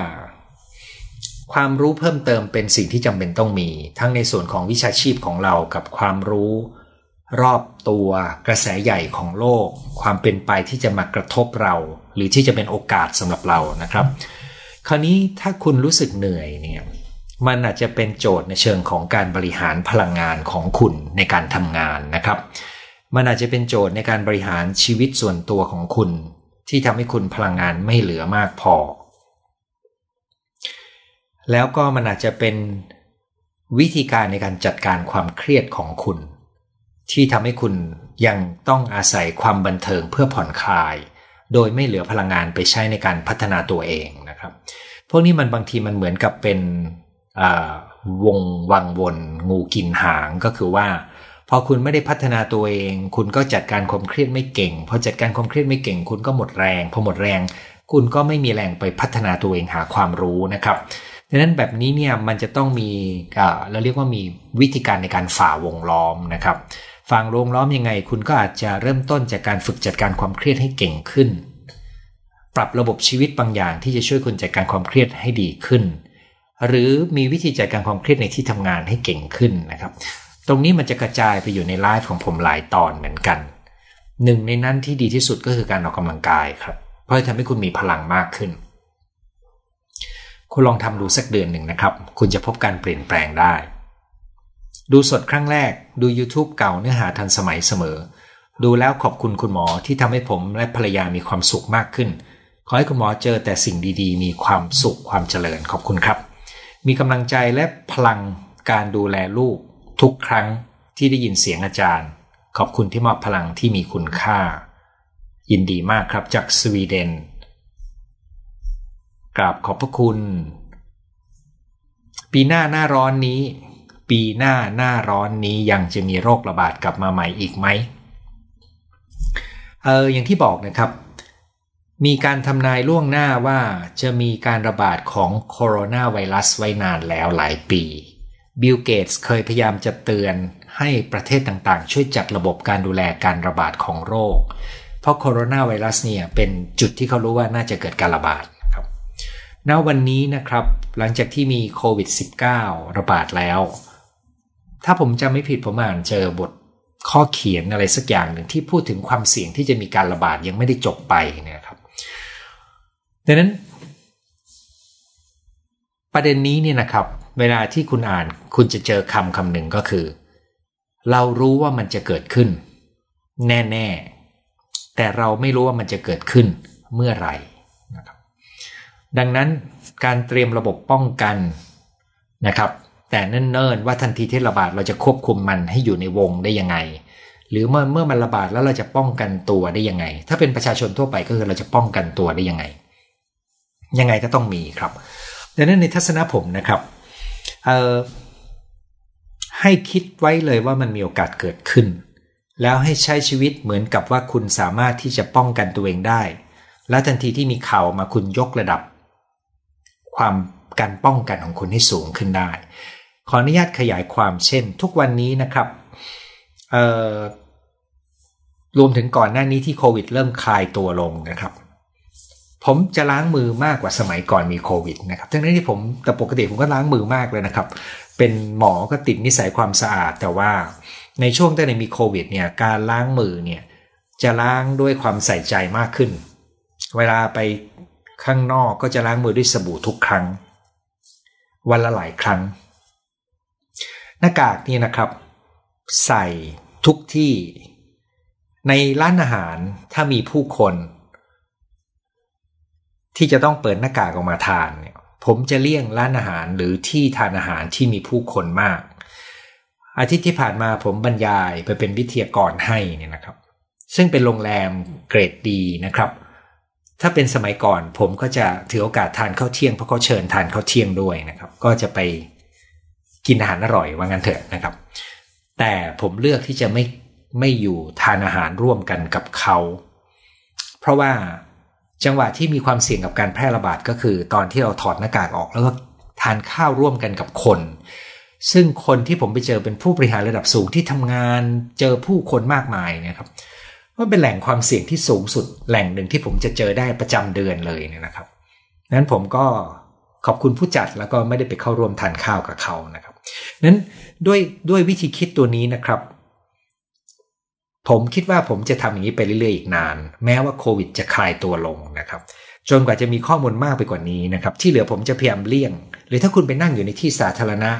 ความรู้เพิ่มเติมเป็นสิ่งที่จำเป็นต้องมี ทั้งในส่วนของวิชาชีพของเรากับความรู้ รอบตัวกระแสใหญ่ของโลก ความเป็นไปที่จะมากระทบเรา หรือที่จะเป็นโอกาสสำหรับเรานะครับ คราวนี้ถ้าคุณรู้สึกเหนื่อยเนี่ยมันอาจจะเป็นโจทย์ในเชิงของการบริหารพลังงานของคุณในการทำงานนะครับ มันอาจจะเป็นโจทย์ในการบริหารชีวิตส่วนตัวของคุณ ที่ทำให้คุณพลังงานไม่เหลือมากพอ แล้วก็มันอาจจะเป็นวิธีการในการจัดการความเครียดของคุณ ที่ทำให้คุณยังต้องอาศัยความบันเทิงเพื่อผ่อนคลาย โดยไม่เหลือพลังงานไปใช้ในการพัฒนาตัวเอง นะครับ พวกนี้มันบางทีมันเหมือนกับเป็นวงวังวนงูกินหางก็คือว่า พอคุณไม่ได้พัฒนาตัวเอง คุณก็จัดการความเครียดไม่เก่งพอจัดการความเครียดไม่เก่ง คุณก็หมดแรงพอหมดแรง คุณก็ไม่มีแรงไปพัฒนาตัวเองหาความรู้นะครับดังนั้นแบบนี้เนี่ยมันจะต้องมีเราเรียกว่ามีวิธีการในการฝ่าวงล้อมนะครับฝ่าวงล้อมยังไง คุณก็อาจจะเริ่มต้นจากการฝึกจัดการความเครียดให้เก่งขึ้น ปรับระบบชีวิตบางอย่างที่จะช่วยคุณจัดการความเครียดให้ดีขึ้น หรือมีวิธีจัดการความเครียดในที่ทำงานให้เก่งขึ้นนะครับ ตรงนี้มันจะกระจายไปอยู่ในไลฟ์ของผมหลายตอนเหมือนกัน หนึ่งในนั้นที่ดีที่สุดก็คือการออกกำลังกายครับ เพราะจะทำให้คุณมีพลังมากขึ้น คุณลองทำดูสักเดือนหนึ่งนะครับ คุณจะพบการเปลี่ยนแปลงได้ ดูสดครั้งแรก ดู YouTube เก่าเนื้อหาทันสมัยเสมอ ดูแล้วขอบคุณคุณหมอที่ทำให้ผมและภรรยามีความสุขมากขึ้น ขอให้คุณหมอเจอแต่สิ่งดีๆ มีความสุขความเจริญขอบคุณครับ มีกำลังใจและพลังการดูแลลูก ทุกครั้งที่ได้ยินเสียงอาจารย์ ขอบคุณที่มอบพลังที่มีคุณค่า ยินดีมากครับจากสวีเดนกราบขอบพระคุณ ปีหน้าหน้าร้อนนี้ ปีหน้าหน้าร้อนนี้ยังจะมีโรคระบาดกลับมาใหม่อีกไหมเอออย่างที่บอกนะครับ มีการทำนายล่วงหน้าว่าจะมีการระบาดของโคโรนาไวรัสไว้นานแล้วหลายปี บิลเกตส์เคยพยายามจะเตือนให้ประเทศต่างๆ ช่วยจัดระบบการดูแลการระบาดของโรค เพราะโคโรนาไวรัสเนี่ยเป็นจุดที่เขารู้ว่าน่าจะเกิดการระบาดครับณวันนี้นะครับ หลังจากที่มีโควิด -19 ระบาดแล้ว ถ้าผมจำไม่ผิดผมอ่านเจอบทข้อเขียนอะไรสักอย่างหนึ่งที่พูดถึงความเสี่ยงที่จะมีการระบาดยังไม่ได้จบไปเนี่ย ดังนั้น ประเด็นนี้เนี่ยนะครับ เวลาที่คุณอ่านคุณจะเจอคำคำหนึ่งก็คือ เรารู้ว่ามันจะเกิดขึ้น แน่ๆ แต่เราไม่รู้ว่ามันจะเกิดขึ้นเมื่อไหร่นะครับดังนั้นการเตรียมระบบป้องกันนะครับ แต่เนิ่นๆว่าทันทีที่ระบาดเราจะควบคุมมันให้อยู่ในวงได้ยังไง หรือเมื่อเมื่อมันระบาดแล้วเราจะป้องกันตัวได้ยังไง ถ้าเป็นประชาชนทั่วไปก็คือเราจะป้องกันตัวได้ยังไง ยังไงก็ต้องมีครับดังนั้นในทัศนะผมนะครับให้คิดไว้เลยว่ามันมีโอกาสเกิดขึ้น แล้วให้ใช้ชีวิตเหมือนกับว่าคุณสามารถที่จะป้องกันตัวเองได้ และทันทีที่มีข่าวมาคุณยกระดับ ความการป้องกันของคุณให้สูงขึ้นได้ ขออนุญาตขยายความเช่น ทุกวันนี้นะครับรวมถึงก่อนหน้านี้ที่โควิดเริ่มคลายตัวลงนะครับ ผมจะล้างมือมากกว่าสมัยก่อนมีโควิดนะครับทั้งนั้ที่ผมแต่ปกติผมก็ล้างมือมากเลยนะครับ เป็นหมอก็ติดนิสัยความสะอาด แต่ว่าในช่วงที่มีโควิดเนี่ยการล้างมือเนี่ยจะล้างด้วยความใส่ใจมากขึ้น เวลาไปข้างนอกก็จะล้างมือด้วยสบู่ทุกครั้ง วันละหลายครั้ง หน้ากากนี่นะครับ ใส่ทุกที่ ในร้านอาหารถ้ามีผู้คน ที่จะต้องเปิดหน้ากากออกมาทานเนี่ยผมจะเลี่ยงร้านอาหารหรือที่ทานอาหารที่มีผู้คนมาก อาทิตย์ที่ผ่านมาผมบรรยายไปเป็นวิทยากรให้เนี่ยนะครับ ซึ่งเป็นโรงแรมเกรดดีนะครับ ถ้าเป็นสมัยก่อนผมก็จะถือโอกาสทานข้าวเที่ยงเพราะเขาเชิญทานข้าวเที่ยงด้วยนะครับ ก็จะไปกินอาหารอร่อยว่างั้นเถอะนะครับ แต่ผมเลือกที่จะไม่ไม่อยู่ทานอาหารร่วมกันกับเขา เพราะว่า จังหวะที่มีความเสี่ยงกับการแพร่ระบาดก็คือ ตอนที่เราถอดหน้ากากออกแล้วก็ทานข้าวร่วมกันกับคน ซึ่งคนที่ผมไปเจอเป็นผู้บริหารระดับสูงที่ทำงานเจอผู้คนมากมายนะครับว่าเป็นแหล่งความเสี่ยงที่สูงสุดแหล่งหนึ่งที่ผมจะเจอได้ประจำเดือนเลยเนี่ยนะครับนั้นผมก็ขอบคุณผู้จัดแล้วก็ไม่ได้ไปเข้าร่วมทานข้าวกับเขานะครับนั้นด้วยด้วยวิธีคิดตัวนี้นะครับ ผมคิดว่าผมจะทำอย่างนี้ไปเรื่อยๆอีกนาน แม้ว่าโควิดจะคลายตัวลงนะครับ จนกว่าจะมีข้อมูลมากไปกว่านี้นะครับ ที่เหลือผมจะพยายามเลี่ยง หรือถ้าคุณไปนั่งอยู่ในที่สาธารณะ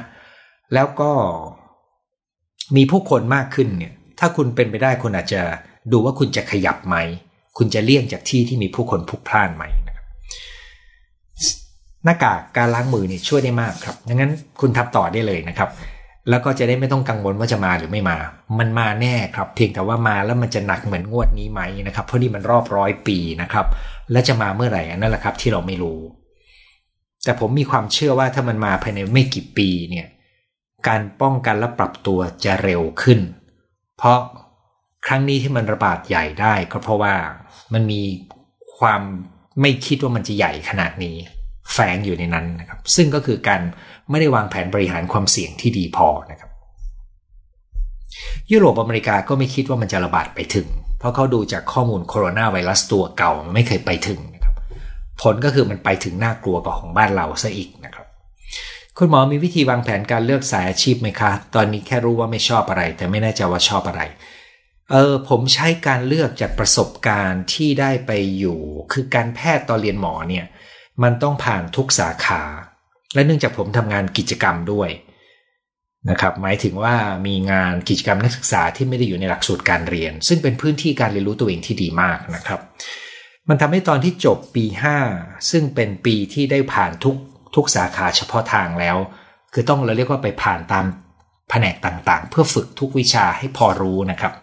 แล้วก็มีผู้คนมากขึ้นเนี่ย ถ้าคุณเป็นไปได้คุณอาจจะดูว่าคุณจะขยับไหม คุณจะเลี่ยงจากที่ที่มีผู้คนพลุกพล่านไหมนะครับหน้ากากการล้างมือเนี่ยช่วยได้มากครับดังนั้นคุณทำต่อได้เลยนะครับ แล้วก็จะได้ไม่ต้องกังวลว่าจะมาหรือไม่มา มันมาแน่ครับ เพียงแต่ว่ามาแล้วมันจะหนักเหมือนงวดนี้ไหมนะครับ เพราะนี่มันรอบร้อยปีนะครับ และจะมาเมื่อไหร่นั่นแหละครับ ที่เราไม่รู้ แต่ผมมีความเชื่อว่าถ้ามันมาภายในไม่กี่ปีเนี่ย การป้องกันและปรับตัวจะเร็วขึ้น เพราะครั้งนี้ที่มันระบาดใหญ่ได้ก็เพราะว่ามันมีความไม่คิดว่ามันจะใหญ่ขนาดนี้ แฝงอยู่ในนั้นนะครับ ซึ่งก็คือการ ไม่ได้วางแผนบริหารความเสี่ยงที่ดีพอนะครับ ยุโรปอเมริกาก็ไม่คิดว่ามันจะระบาดไปถึง เพราะเขาดูจากข้อมูลโคโรนาไวรัสตัวเก่ามันไม่เคยไปถึงนะครับ ผลก็คือมันไปถึงน่ากลัวกว่าของบ้านเราซะอีกนะครับ คุณหมอมีวิธีวางแผนการเลือกสายอาชีพไหมคะ ตอนนี้แค่รู้ว่าไม่ชอบอะไร แต่ไม่แน่ใจว่าชอบอะไรเออผมใช้การเลือกจากประสบการณ์ที่ได้ไปอยู่ คือการแพทย์ตอนเรียนหมอเนี่ย มันต้องผ่านทุกสาขา และเนื่องจากผมทำงานกิจกรรมด้วยนะครับหมายถึงว่ามีงานกิจกรรมนักศึกษาที่ไม่ได้อยู่ในหลักสูตรการเรียน ซึ่งเป็นพื้นที่การเรียนรู้ตัวเองที่ดีมากนะครับ มันทำให้ตอนที่จบปี 5 ซึ่งเป็นปีที่ได้ผ่านทุกทุกสาขาเฉพาะทางแล้ว คือต้องเราเรียกว่าไปผ่านตามแผนกต่างๆ เพื่อฝึกทุกวิชาให้พอรู้นะครับ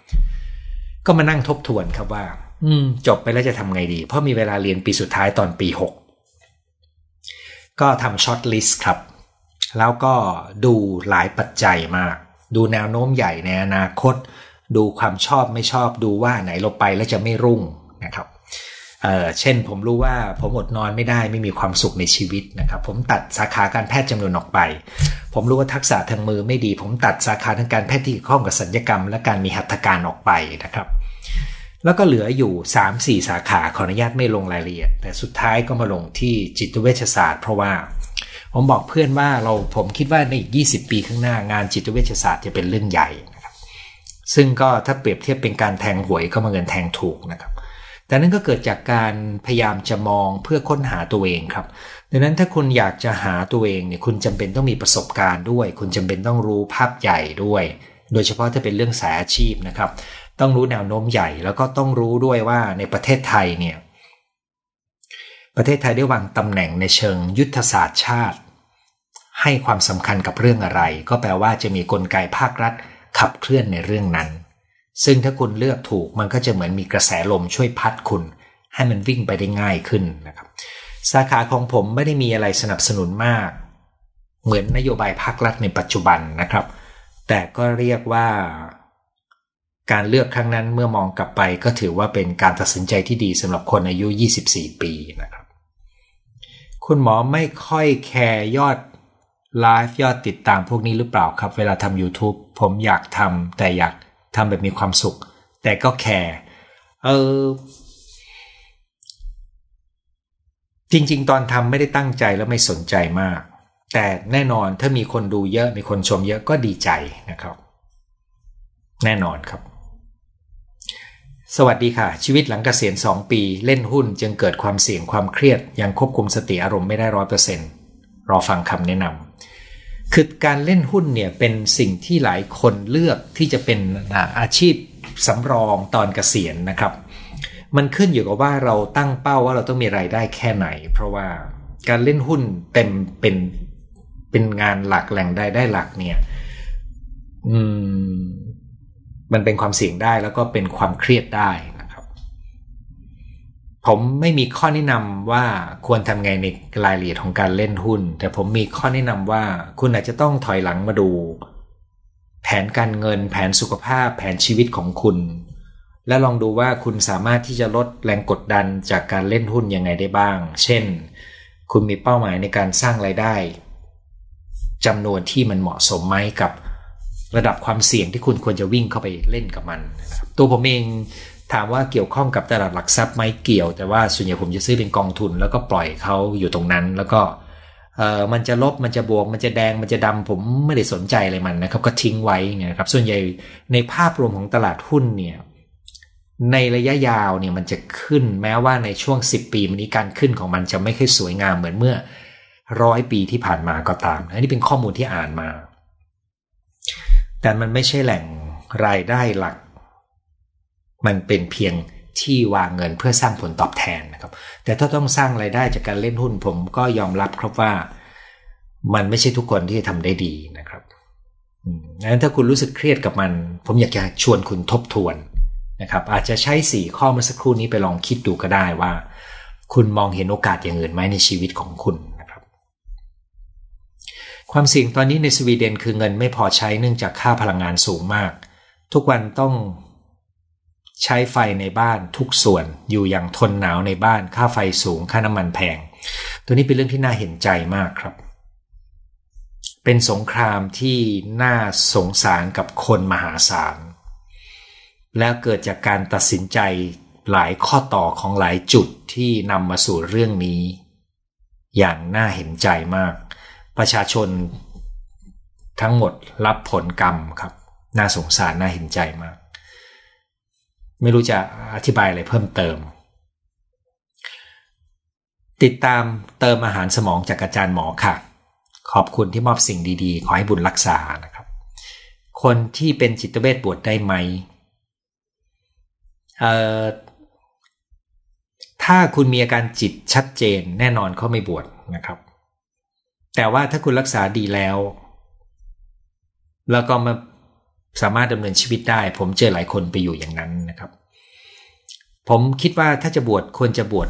ก็มานั่งทบทวนครับว่า อืม จบไปแล้วจะทำไงดี เพราะมีเวลาเรียนปีสุดท้ายตอนปี6ก็ ก็ทำช็อตลิสต์ครับ แล้วก็ดูหลายปัจจัยมาก ดูแนวโน้มใหญ่ในอนาคต ดูความชอบไม่ชอบดูว่าไหนเราไปแล้วจะไม่รุ่งนะครับเเช่นผมรู้ว่าผมอดนอนไม่ได้ไม่มีความสุขในชีวิตนะครับ ผมตัดสาขาการแพทย์จำนวนออกไป ผมรู้ว่าทักษะทางมือไม่ดี ผมตัดสาขาทางการแพทย์ที่เกี่ยวข้องกับสัญญกรรม และการมีหัตถการออกไปนะครับ แล้วก็เหลืออยู่ 3-4 สาขาขออนุญาตไม่ลงรายละเอียด แต่สุดท้ายก็มาลงที่จิตเวชศาสตร์ เพราะว่าผมบอกเพื่อนว่าเราผมคิดว่าในอีก 20 ปีข้างหน้างานจิตเวชศาสตร์จะเป็นเรื่องใหญ่นะครับซึ่งก็ถ้าเปรียบเทียบเป็นการแทงหวยก็มาเงินแทงถูกนะครับแต่นั่นก็เกิดจากการพยายามจะมองเพื่อค้นหาตัวเองครับดังนั้นถ้าคุณอยากจะหาตัวเองเนี่ยคุณจำเป็นต้องมีประสบการณ์ด้วย คุณจำเป็นต้องรู้ภาพใหญ่ด้วย โดยเฉพาะถ้าเป็นเรื่องสายอาชีพนะครับ ต้องรู้แนวโน้มใหญ่ แล้วก็ต้องรู้ด้วยว่าในประเทศไทยเนี่ยประเทศไทยได้วางตำแหน่งในเชิงยุทธศาสตร์ชาติ ให้ความสำคัญกับเรื่องอะไร ก็แปลว่าจะมีกลไกภาครัฐขับเคลื่อนในเรื่องนั้น ซึ่งถ้าคุณเลือกถูกมันก็จะเหมือนมีกระแสลมช่วยพัดคุณ ให้มันวิ่งไปได้ง่ายขึ้นนะครับ สาขาของผมไม่ได้มีอะไรสนับสนุนมาก เหมือนนโยบายภาครัฐในปัจจุบันนะครับ แต่ก็เรียกว่า การเลือกครั้งนั้นเมื่อมองกลับไปก็ถือว่าเป็นการตัดสินใจที่ดีสำหรับคนอายุ 24 ปีนะครับ คุณหมอไม่ค่อยแคร์ยอดไลฟ์ยอดติดตามพวกนี้หรือเปล่าครับ เวลาทำ YouTube ผมอยากทำแต่อยากทำแบบมีความสุข แต่ก็แคร์เออจริง ๆ ตอนทำไม่ได้ตั้งใจและไม่สนใจมาก แต่แน่นอนถ้ามีคนดูเยอะมีคนชมเยอะก็ดีใจนะครับ แน่นอนครับ สวัสดีค่ะ ชีวิตหลังเกษียณ2 ปี เล่นหุ้นจึงเกิดความเสี่ยงความเครียด ยังควบคุมสติอารมณ์ไม่ได้ร้อยเปอร์เซ็นต์รอฟังคำแนะนำคือการเล่นหุ้นเนี่ยเป็นสิ่งที่หลายคนเลือกที่จะเป็นอาชีพสำรองตอนเกษียณนะครับ มันขึ้นอยู่กับว่าเราตั้งเป้าว่าเราต้องมีไรายได้แค่ไหน เพราะว่าการเล่นหุ้นเต็มเป็นเป็นงานหลักแหล่งได้ได้หลักเนี่ย อืม มันเป็นความเสี่ยงได้แล้วก็เป็นความเครียดได้นะครับ ผมไม่มีข้อแนะนำว่าควรทำไงในรายละเอียดของการเล่นหุ้น แต่ผมมีข้อแนะนำว่าคุณอาจจะต้องถอยหลังมาดู แผนการเงิน แผนสุขภาพ แผนชีวิตของคุณ และลองดูว่าคุณสามารถที่จะลดแรงกดดันจากการเล่นหุ้นยังไงได้บ้าง เช่น คุณมีเป้าหมายในการสร้างไรายได้จำนวนที่มันเหมาะสมไหมกับ ระดับความเสี่ยงที่คุณควรจะวิ่งเข้าไปเล่นกับมันนะครับตัวผมเองถามว่าเกี่ยวข้องกับตลาดหลักทรัพย์ไหมเกี่ยว แต่ว่าส่วนใหญ่ผมจะซื้อเป็นกองทุน แล้วก็ปล่อยเขาอยู่ตรงนั้น แล้วก็เออมันจะลบมันจะบวก มันจะแดงมันจะดำผมไม่ได้สนใจอะไรมันนะครับ ก็ทิ้งไว้เนี่ยครับส่วนใหญ่ในภาพรวมของตลาดหุ้นเนี่ยในระยะยาวเนี่ยมันจะขึ้นแม้ว่าในช่วง 10 ปีมันนี้การขึ้นของมันจะไม่ค่อยสวยงามเหมือนเมื่อร้อยปีที่ผ่านมาก็ตามอันนี้เป็นข้อมูลที่อ่านมา แต่มันไม่ใช่แหล่งรายได้หลัก มันเป็นเพียงที่วางเงินเพื่อสร้างผลตอบแทนนะครับ แต่ถ้าต้องสร้างรายได้จากการเล่นหุ้นผมก็ยอมรับครับว่า มันไม่ใช่ทุกคนที่จะทำได้ดีนะครับงั้นถ้าคุณรู้สึกเครียดกับมัน ผมอยากจะชวนคุณทบทวนนะครับ อาจจะใช้สี่ข้อเมื่อสักครู่นี้ไปลองคิดดูก็ได้ว่า คุณมองเห็นโอกาสอย่างอื่นไหมในชีวิตของคุณ ความเสี่ยงตอนนี้ในสวีเดนคือเงินไม่พอใช้เนื่องจากค่าพลังงานสูงมาก ทุกวันต้องใช้ไฟในบ้านทุกส่วนอยู่อย่างทนหนาวในบ้านค่าไฟสูงค่าน้ำมันแพง ตัวนี้เป็นเรื่องที่น่าเห็นใจมากครับ เป็นสงครามที่น่าสงสารกับคนมหาศาล แล้วเกิดจากการตัดสินใจหลายข้อต่อของหลายจุดที่นำมาสู่เรื่องนี้ อย่างน่าเห็นใจมาก ประชาชนทั้งหมดรับผลกรรมครับ น่าสงสารน่าเห็นใจมาก ไม่รู้จะอธิบายอะไรเพิ่มเติม ติดตามเติมอาหารสมองจากอาจารย์หมอค่ะ ขอบคุณที่มอบสิ่งดีๆ ขอให้บุญรักษานะครับ คนที่เป็นจิตเวชบวชได้ไหมเอ่อถ้าคุณมีอาการจิตชัดเจนแน่นอนเขาไม่บวชนะครับ แต่ว่าถ้าคุณรักษาดีแล้ว แล้วก็มาสามารถดำเนินชีวิตได้ ผมเจอหลายคนไปอยู่อย่างนั้นนะครับ ผมคิดว่าถ้าจะบวชควรจะบวช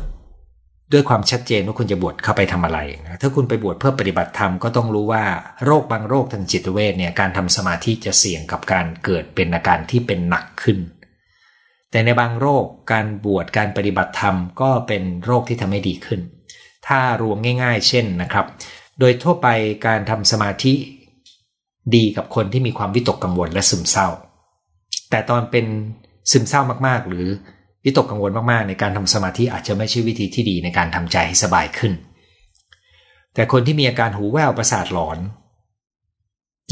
ด้วยความชัดเจนว่าคุณจะบวชเข้าไปทำอะไรนะถ้าคุณไปบวชเพื่อปฏิบัติธรรมก็ต้องรู้ว่าโรคบางโรคทางจิตเวชเนี่ยการทำสมาธิจะเสี่ยงกับการเกิดเป็นอาการที่เป็นหนักขึ้น แต่ในบางโรคการบวชการปฏิบัติธรรมก็เป็นโรคที่ทำให้ดีขึ้น ถ้ารวมง่าย ๆ เช่นนะครับ โดยทั่วไปการทำสมาธิ ดีกับคนที่มีความวิตกกังวลและซึมเศร้า แต่ตอนเป็นซึมเศร้ามากๆ หรือวิตกกังวลมากๆ ในการทำสมาธิอาจจะไม่ใช่วิธีที่ดีในการทำใจให้สบายขึ้น แต่คนที่มีอาการหูแว่วประสาทหลอน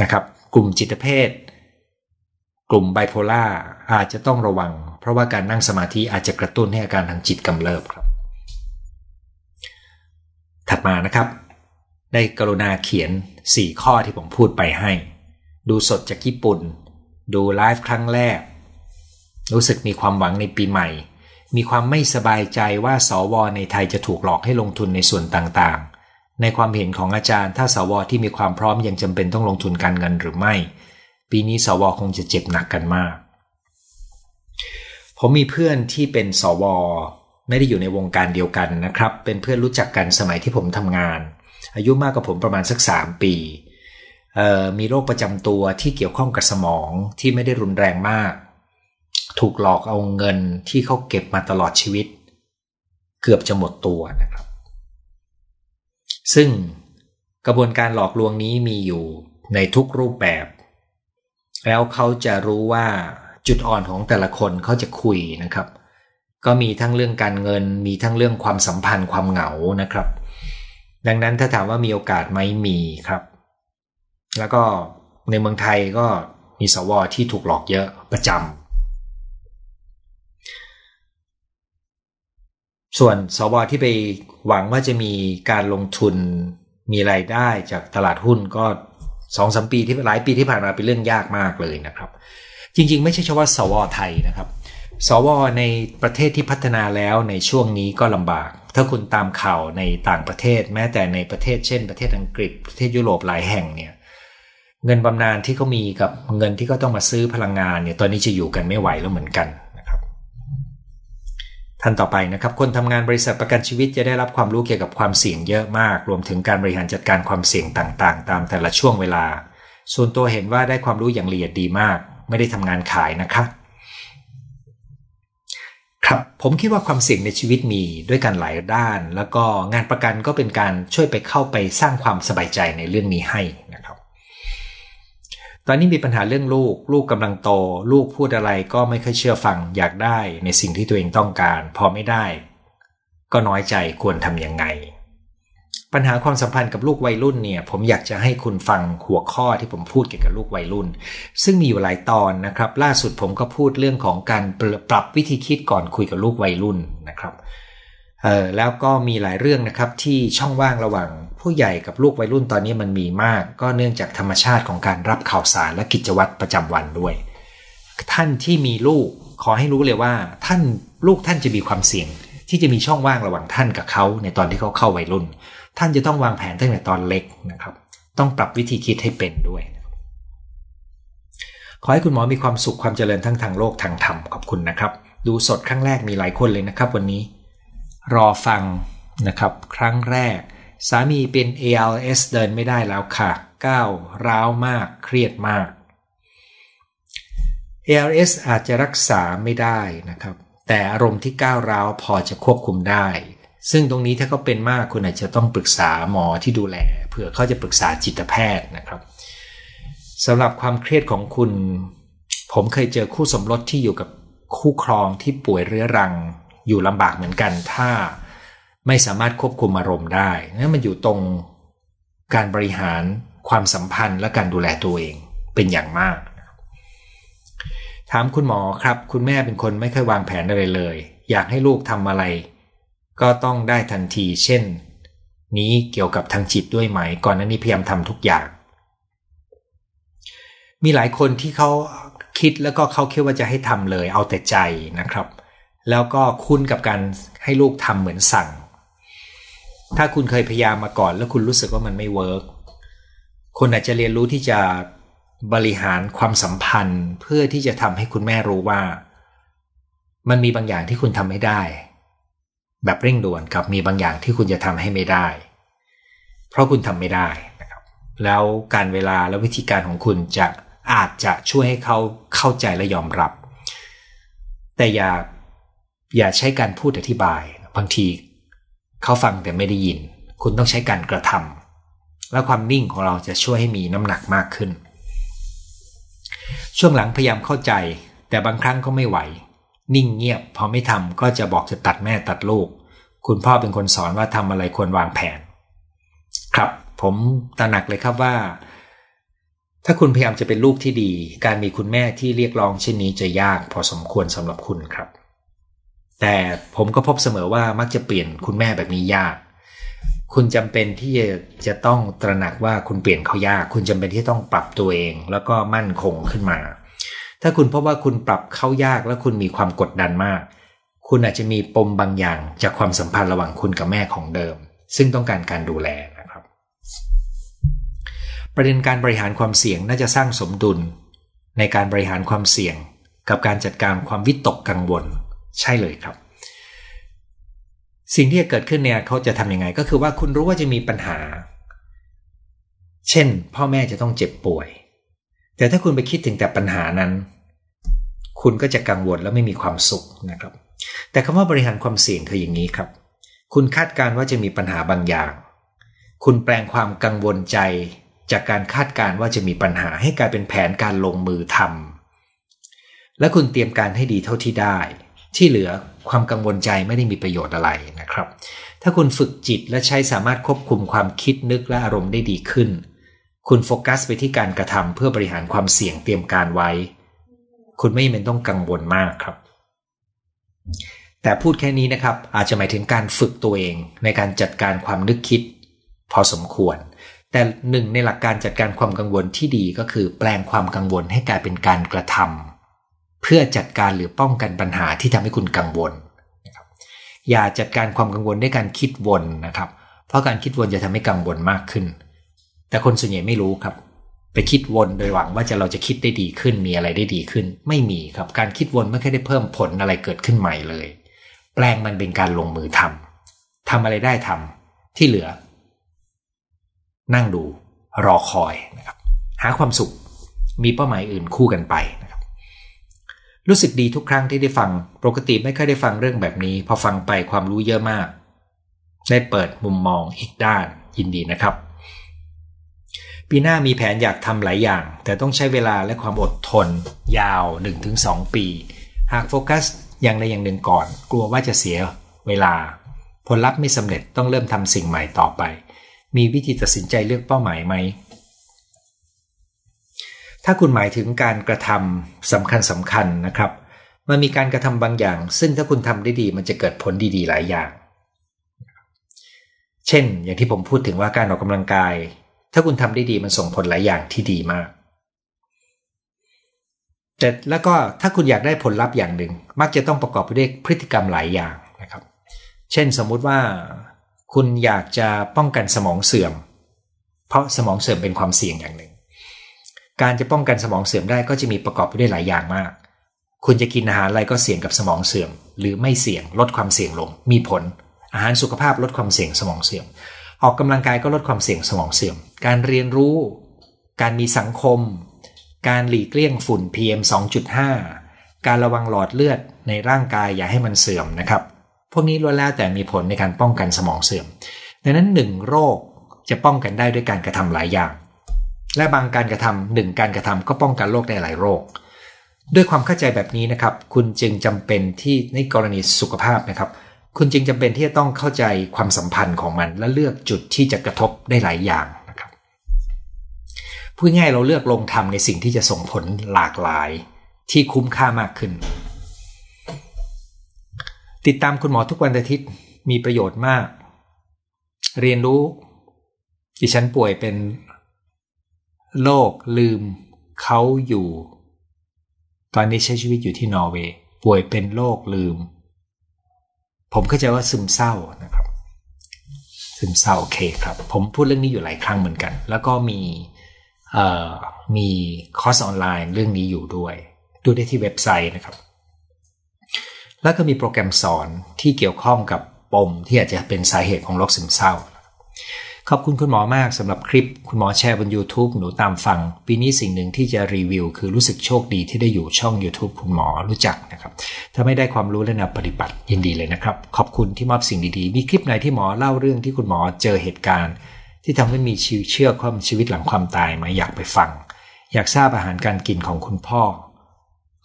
นะครับ กลุ่มจิตเภทกลุ่มไบโพล่าอาจจะต้องระวัง เพราะว่าการนั่งสมาธิอาจจะกระตุ้นให้อาการทางจิตกำเริบครับ ถัดมานะครับ ได้กรุณาเขียน 4 ข้อที่ผมพูดไปให้ ดูสดจากญี่ปุ่น ดูไลฟ์ครั้งแรก รู้สึกมีความหวังในปีใหม่ มีความไม่สบายใจว่าสวในไทยจะถูกหลอกให้ลงทุนในส่วนต่างๆ ในความเห็นของอาจารย์ ถ้าสวที่มีความพร้อมยังจำเป็นต้องลงทุนการเงินหรือไม่ ปีนี้สวคงจะเจ็บหนักกันมาก ผมมีเพื่อนที่เป็นสวไม่ได้อยู่ในวงการเดียวกันนะครับ เป็นเพื่อนรู้จักกันสมัยที่ผมทำงาน อายุมากกว่าผมประมาณสักสามปีมีโรคประจำตัวที่เกี่ยวข้องกับสมองที่ไม่ได้รุนแรงมาก ถูกหลอกเอาเงินที่เขาเก็บมาตลอดชีวิต เกือบจะหมดตัวนะครับ ซึ่งกระบวนการหลอกลวงนี้มีอยู่ในทุกรูปแบบ แล้วเขาจะรู้ว่าจุดอ่อนของแต่ละคนเขาจะคุยนะครับ ก็มีทั้งเรื่องการเงิน มีทั้งเรื่องความสัมพันธ์ความเหงานะครับ ดังนั้นถ้าถามว่ามีโอกาสไหมมีครับ แล้วก็ในเมืองไทยก็มีสวที่ถูกหลอกเยอะประจำส่วนสวที่ไปหวังว่าจะมีการลงทุนมีไรายได้จากตลาดหุ้นก็สองสมปีที่หลายปีที่ผ่านมาเป็นเรื่องยากมากเลยนะครับ จริง ๆ ไม่ใช่เฉพาะสวไทยนะครับ สวในประเทศที่พัฒนาแล้วในช่วงนี้ก็ลำบาก ถ้าคุณตามข่าวในต่างประเทศ แม้แต่ในประเทศเช่น ประเทศอังกฤษประเทศยุโรปหลายแห่งเนี่ยเงินบำนาญที่เขามีกับเงินที่เขาต้องมาซื้อพลังงานเนี่ยตอนนี้จะอยู่กันไม่ไหวแล้วเหมือนกันนะครับท่านต่อไปนะครับ คนทำงานบริษัทประกันชีวิตจะได้รับความรู้เกี่ยวกับความเสี่ยงเยอะมาก รวมถึงการบริหารจัดการความเสี่ยงต่างๆ ตามแต่ละช่วงเวลา ส่วนตัวเห็นว่าได้ความรู้อย่างละเอียดดีมาก ไม่ได้ทำงานขายนะครับ ครับผมคิดว่าความเสี่ยงในชีวิตมีด้วยกันหลายด้าน แล้วก็งานประกันก็เป็นการช่วยไปเข้าไปสร้างความสบายใจในเรื่องนี้ให้นะครับ ตอนนี้มีปัญหาเรื่องลูก ลูกกำลังโต ลูกพูดอะไรก็ไม่ค่อยเชื่อฟัง อยากได้ในสิ่งที่ตัวเองต้องการ พอไม่ได้ ก็น้อยใจควรทำยังไง ปัญหาความสัมพันธ์กับลูกวัยรุ่นเนี่ย ผมอยากจะให้คุณฟังหัวข้อที่ผมพูดเกี่ยวกับลูกวัยรุ่น ซึ่งมีอยู่หลายตอนนะครับ ล่าสุดผมก็พูดเรื่องของการปรับวิธีคิดก่อนคุยกับลูกวัยรุ่นนะครับเออแล้วก็มีหลายเรื่องนะครับที่ช่องว่างระหว่างผู้ใหญ่กับลูกวัยรุ่นตอนนี้มันมีมาก ก็เนื่องจากธรรมชาติของการรับข่าวสารและกิจวัตรประจำวันด้วย ท่านที่มีลูกขอให้รู้เลยว่า ท่านลูกท่านจะมีความเสี่ยง ที่จะมีช่องว่างระหว่างท่านกับเขาในตอนที่เขาเข้าวัยรุ่น ท่านจะต้องวางแผนตั้งแต่ตอนเล็กนะครับ ต้องปรับวิธีคิดให้เป็นด้วย ขอให้คุณหมอมีความสุขความเจริญทั้งทางโลกทางธรรมขอบคุณนะครับ ดูสดครั้งแรกมีหลายคนเลยนะครับ วันนี้ รอฟังนะครับ ครั้งแรก สามีเป็น ALS เดินไม่ได้แล้วค่ะก้าวร้าวมากเครียดมาก ALS อาจจะรักษาไม่ได้นะครับ แต่อารมณ์ที่ก้าวร้าวพอจะควบคุมได้ ซึ่งตรงนี้ถ้าเขาเป็นมากคุณอาจจะต้องปรึกษาหมอที่ดูแลเผื่อเขาจะปรึกษาจิตแพทย์นะครับสำหรับความเครียดของคุณ ผมเคยเจอคู่สมรสที่อยู่กับคู่ครองที่ป่วยเรื้อรัง อยู่ลำบากเหมือนกัน ถ้าไม่สามารถควบคุมอารมณ์ได้นั่นมันอยู่ตรงการบริหารความสัมพันธ์และการดูแลตัวเองเป็นอย่างมาก ถามคุณหมอครับ คุณแม่เป็นคนไม่เคยวางแผนอะไรเลย อยากให้ลูกทำอะไร ก็ต้องได้ทันที เช่น นี้เกี่ยวกับทางจิตด้วยไหม ก่อนหน้านี้พยายามทำทุกอย่าง มีหลายคนที่เขาคิดแล้วก็เขาคิดว่าจะให้ทำเลย เอาแต่ใจนะครับ แล้วก็คุ้นกับการให้ลูกทำเหมือนสั่ง ถ้าคุณเคยพยายามมาก่อน แล้วคุณรู้สึกว่ามันไม่เวิร์กคุณอาจจะเรียนรู้ที่จะบริหารความสัมพันธ์เพื่อที่จะทำให้คุณแม่รู้ว่า มันมีบางอย่างที่คุณทำไม่ได้ แบบเร่งด่วนกับมีบางอย่างที่คุณจะทำให้ไม่ได้ เพราะคุณทำไม่ได้นะครับ แล้วการเวลาและวิธีการของคุณจะอาจจะช่วยให้เขาเข้าใจและยอมรับ แต่อย่าอย่าใช้การพูดอธิบาย บางทีเขาฟังแต่ไม่ได้ยิน คุณต้องใช้การกระทำและความนิ่งของเราจะช่วยให้มีน้ำหนักมากขึ้น ช่วงหลังพยายามเข้าใจ แต่บางครั้งก็ไม่ไหว นิ่งเงียบ พอไม่ทำก็จะบอกจะตัดแม่ตัดลูก คุณพ่อเป็นคนสอนว่าทำอะไรควรวางแผน ครับ ผมตระหนักเลยครับว่า ถ้าคุณพยายามจะเป็นลูกที่ดี การมีคุณแม่ที่เรียกร้องเช่นนี้จะยากพอสมควรสำหรับคุณครับ แต่ผมก็พบเสมอว่ามักจะเปลี่ยนคุณแม่แบบนี้ยาก คุณจำเป็นที่จะจะต้องตระหนักว่าคุณเปลี่ยนเขายาก คุณจำเป็นที่ต้องปรับตัวเอง แล้วก็มั่นคงขึ้นมา ถ้าคุณพบว่าคุณปรับเข้ายากและคุณมีความกดดันมาก คุณอาจจะมีปมบางอย่างจากความสัมพันธ์ระหว่างคุณกับแม่ของเดิม ซึ่งต้องการการดูแลนะครับ ประเด็นการบริหารความเสี่ยงน่าจะสร้างสมดุล ในการบริหารความเสี่ยง กับการจัดการความวิตกกังวล ใช่เลยครับ สิ่งที่จะเกิดขึ้นเนี่ยเขาจะทำยังไง ก็คือว่าคุณรู้ว่าจะมีปัญหา เช่น พ่อแม่จะต้องเจ็บป่วย แต่ถ้าคุณไปคิดถึงแต่ปัญหานั้น คุณก็จะกังวลและไม่มีความสุขนะครับ แต่คำว่าบริหารความเสี่ยงคืออย่างนี้ครับ คุณคาดการว่าจะมีปัญหาบางอย่าง คุณแปลงความกังวลใจ จากการคาดการว่าจะมีปัญหาให้กลายเป็นแผนการลงมือทำและคุณเตรียมการให้ดีเท่าที่ได้ ที่เหลือความกังวลใจไม่ได้มีประโยชน์อะไรนะครับ ถ้าคุณฝึกจิตและใช้สามารถควบคุมความคิดนึกและอารมณ์ได้ดีขึ้น คุณโฟกัสไปที่การกระทำเพื่อบริหารความเสี่ยงเตรียมการไว้ คุณไม่จำเป็นต้องกังวลมากครับ แต่พูดแค่นี้นะครับ อาจจะหมายถึงการฝึกตัวเองในการจัดการความนึกคิด พอสมควร แต่หนึ่งในหลักการจัดการความกังวลที่ดีก็คือ แปลงความกังวลให้กลายเป็นการกระทำเพื่อจัดการหรือป้องกันปัญหาที่ทำให้คุณกังวลอย่าจัดการความกังวลด้วยการคิดวนนะครับ เพราะการคิดวนจะทำให้กังวลมากขึ้น แต่คนส่วนใหญ่ไม่รู้ครับ ไปคิดวนโดยหวังว่าจะเราจะคิดได้ดีขึ้นมีอะไรได้ดีขึ้น ไม่มีครับ การคิดวนไม่เคยได้เพิ่มผลอะไรเกิดขึ้นใหม่เลย แปลงมันเป็นการลงมือทำทำอะไรได้ทำที่เหลือ นั่งดู รอคอยนะครับ หาความสุข มีเป้าหมายอื่นคู่กันไปนะครู้สึกดีทุกครั้งที่ได้ฟัง ปกติไม่ค่อยได้ฟังเรื่องแบบนี้ พอฟังไปความรู้เยอะมาก ได้เปิดมุมมองอีกด้านยินดีนะครับ ปีหน้ามีแผนอยากทำหลายอย่าง แต่ต้องใช้เวลาและความอดทน ยาว 1-2 ปี หากโฟกัสอย่างใดอย่างหนึ่งก่อน กลัวว่าจะเสียเวลา ผลลัพธ์ไม่สำเร็จต้องเริ่มทำสิ่งใหม่ต่อไป มีวิธีตัดสินใจเลือกเป้าหมายไหม ถ้าคุณหมายถึงการกระทำสำคัญสำคัญนะครับ มันมีการกระทำบางอย่าง ซึ่งถ้าคุณทำได้ดีมันจะเกิดผลดีๆ หลายอย่าง เช่น อย่างที่ผมพูดถึงว่าการออกกำลังกาย ถ้าคุณทำได้ดีมันส่งผลหลายอย่างที่ดีมาก แต่แล้วก็ถ้าคุณอยากได้ผลลัพธ์อย่างหนึ่ง มักจะต้องประกอบไปด้วยพฤติกรรมหลายอย่างนะครับ เช่นสมมุติว่าคุณอยากจะป้องกันสมองเสื่อม เพราะสมองเสื่อมเป็นความเสี่ยงอย่างหนึ่ง การจะป้องกันสมองเสื่อมได้ก็จะมีประกอบไปด้วยหลายอย่างมาก คุณจะกินอาหารอะไรก็เสี่ยงกับสมองเสื่อม หรือไม่เสี่ยงลดความเสี่ยงลง มีผล อาหารสุขภาพลดความเสี่ยงสมองเสื่อม ออกกำลังกายก็ลดความเสี่ยงสมองเสื่อม การเรียนรู้ การมีสังคม การหลีกเลี่ยงฝุ่น PM 2.5 การระวังหลอดเลือดในร่างกายอย่าให้มันเสื่อมนะครับ พวกนี้ล้วนแล้วแต่มีผลในการป้องกันสมองเสื่อม ดังนั้นหนึ่งโรคจะป้องกันได้ด้วยการกระทำหลายอย่าง และบางการกระทำหนึ่งการกระทำก็ป้องกันโรคได้หลายโรค ด้วยความเข้าใจแบบนี้นะครับ คุณจึงจำเป็นที่ในกรณีสุขภาพนะครับ คุณจึงจำเป็นที่จะต้องเข้าใจความสัมพันธ์ของมัน และเลือกจุดที่จะกระทบได้หลายอย่างนะครับพูดง่ายเราเลือกลงทำในสิ่งที่จะส่งผลหลากหลายที่คุ้มค่ามากขึ้น ติดตามคุณหมอทุกวันอาทิตย์มีประโยชน์มาก เรียนรู้ ดิฉันป่วยเป็นโรคลืมเขาอยู่ ตอนนี้ใช้ชีวิตอยู่ที่นอร์เวย์ป่วยเป็นโรคลืม ผมเข้าใจว่าซึมเศร้านะครับ ซึมเศร้าโอเคครับ ผมพูดเรื่องนี้อยู่หลายครั้งเหมือนกัน แล้วก็มีมีคอร์สออนไลน์เรื่องนี้อยู่ด้วย ดูได้ที่เว็บไซต์นะครับ แล้วก็มีโปรแกรมสอนที่เกี่ยวข้องกับปมที่อาจจะเป็นสาเหตุของโรคซึมเศร้า ขอบคุณคุณหมอมากสำหรับคลิปคุณหมอแชร์บน YouTube หนูตามฟัง ปีนี้สิ่งหนึ่งที่จะรีวิว คือรู้สึกโชคดีที่ได้อยู่ช่อง YouTube คุณหมอรู้จักนะครับ ถ้าไม่ได้ความรู้และนำปฏิบัติยินดีเลยนะครับ ขอบคุณที่มอบสิ่งดีๆ มีคลิปไหนที่หมอเล่าเรื่องที่คุณหมอเจอเหตุการณ์ ที่ทำให้มีชีวิตเชื่อความชีวิตหลังความตายมาอยากไปฟัง อยากทราบอาหารการกินของคุณพ่อ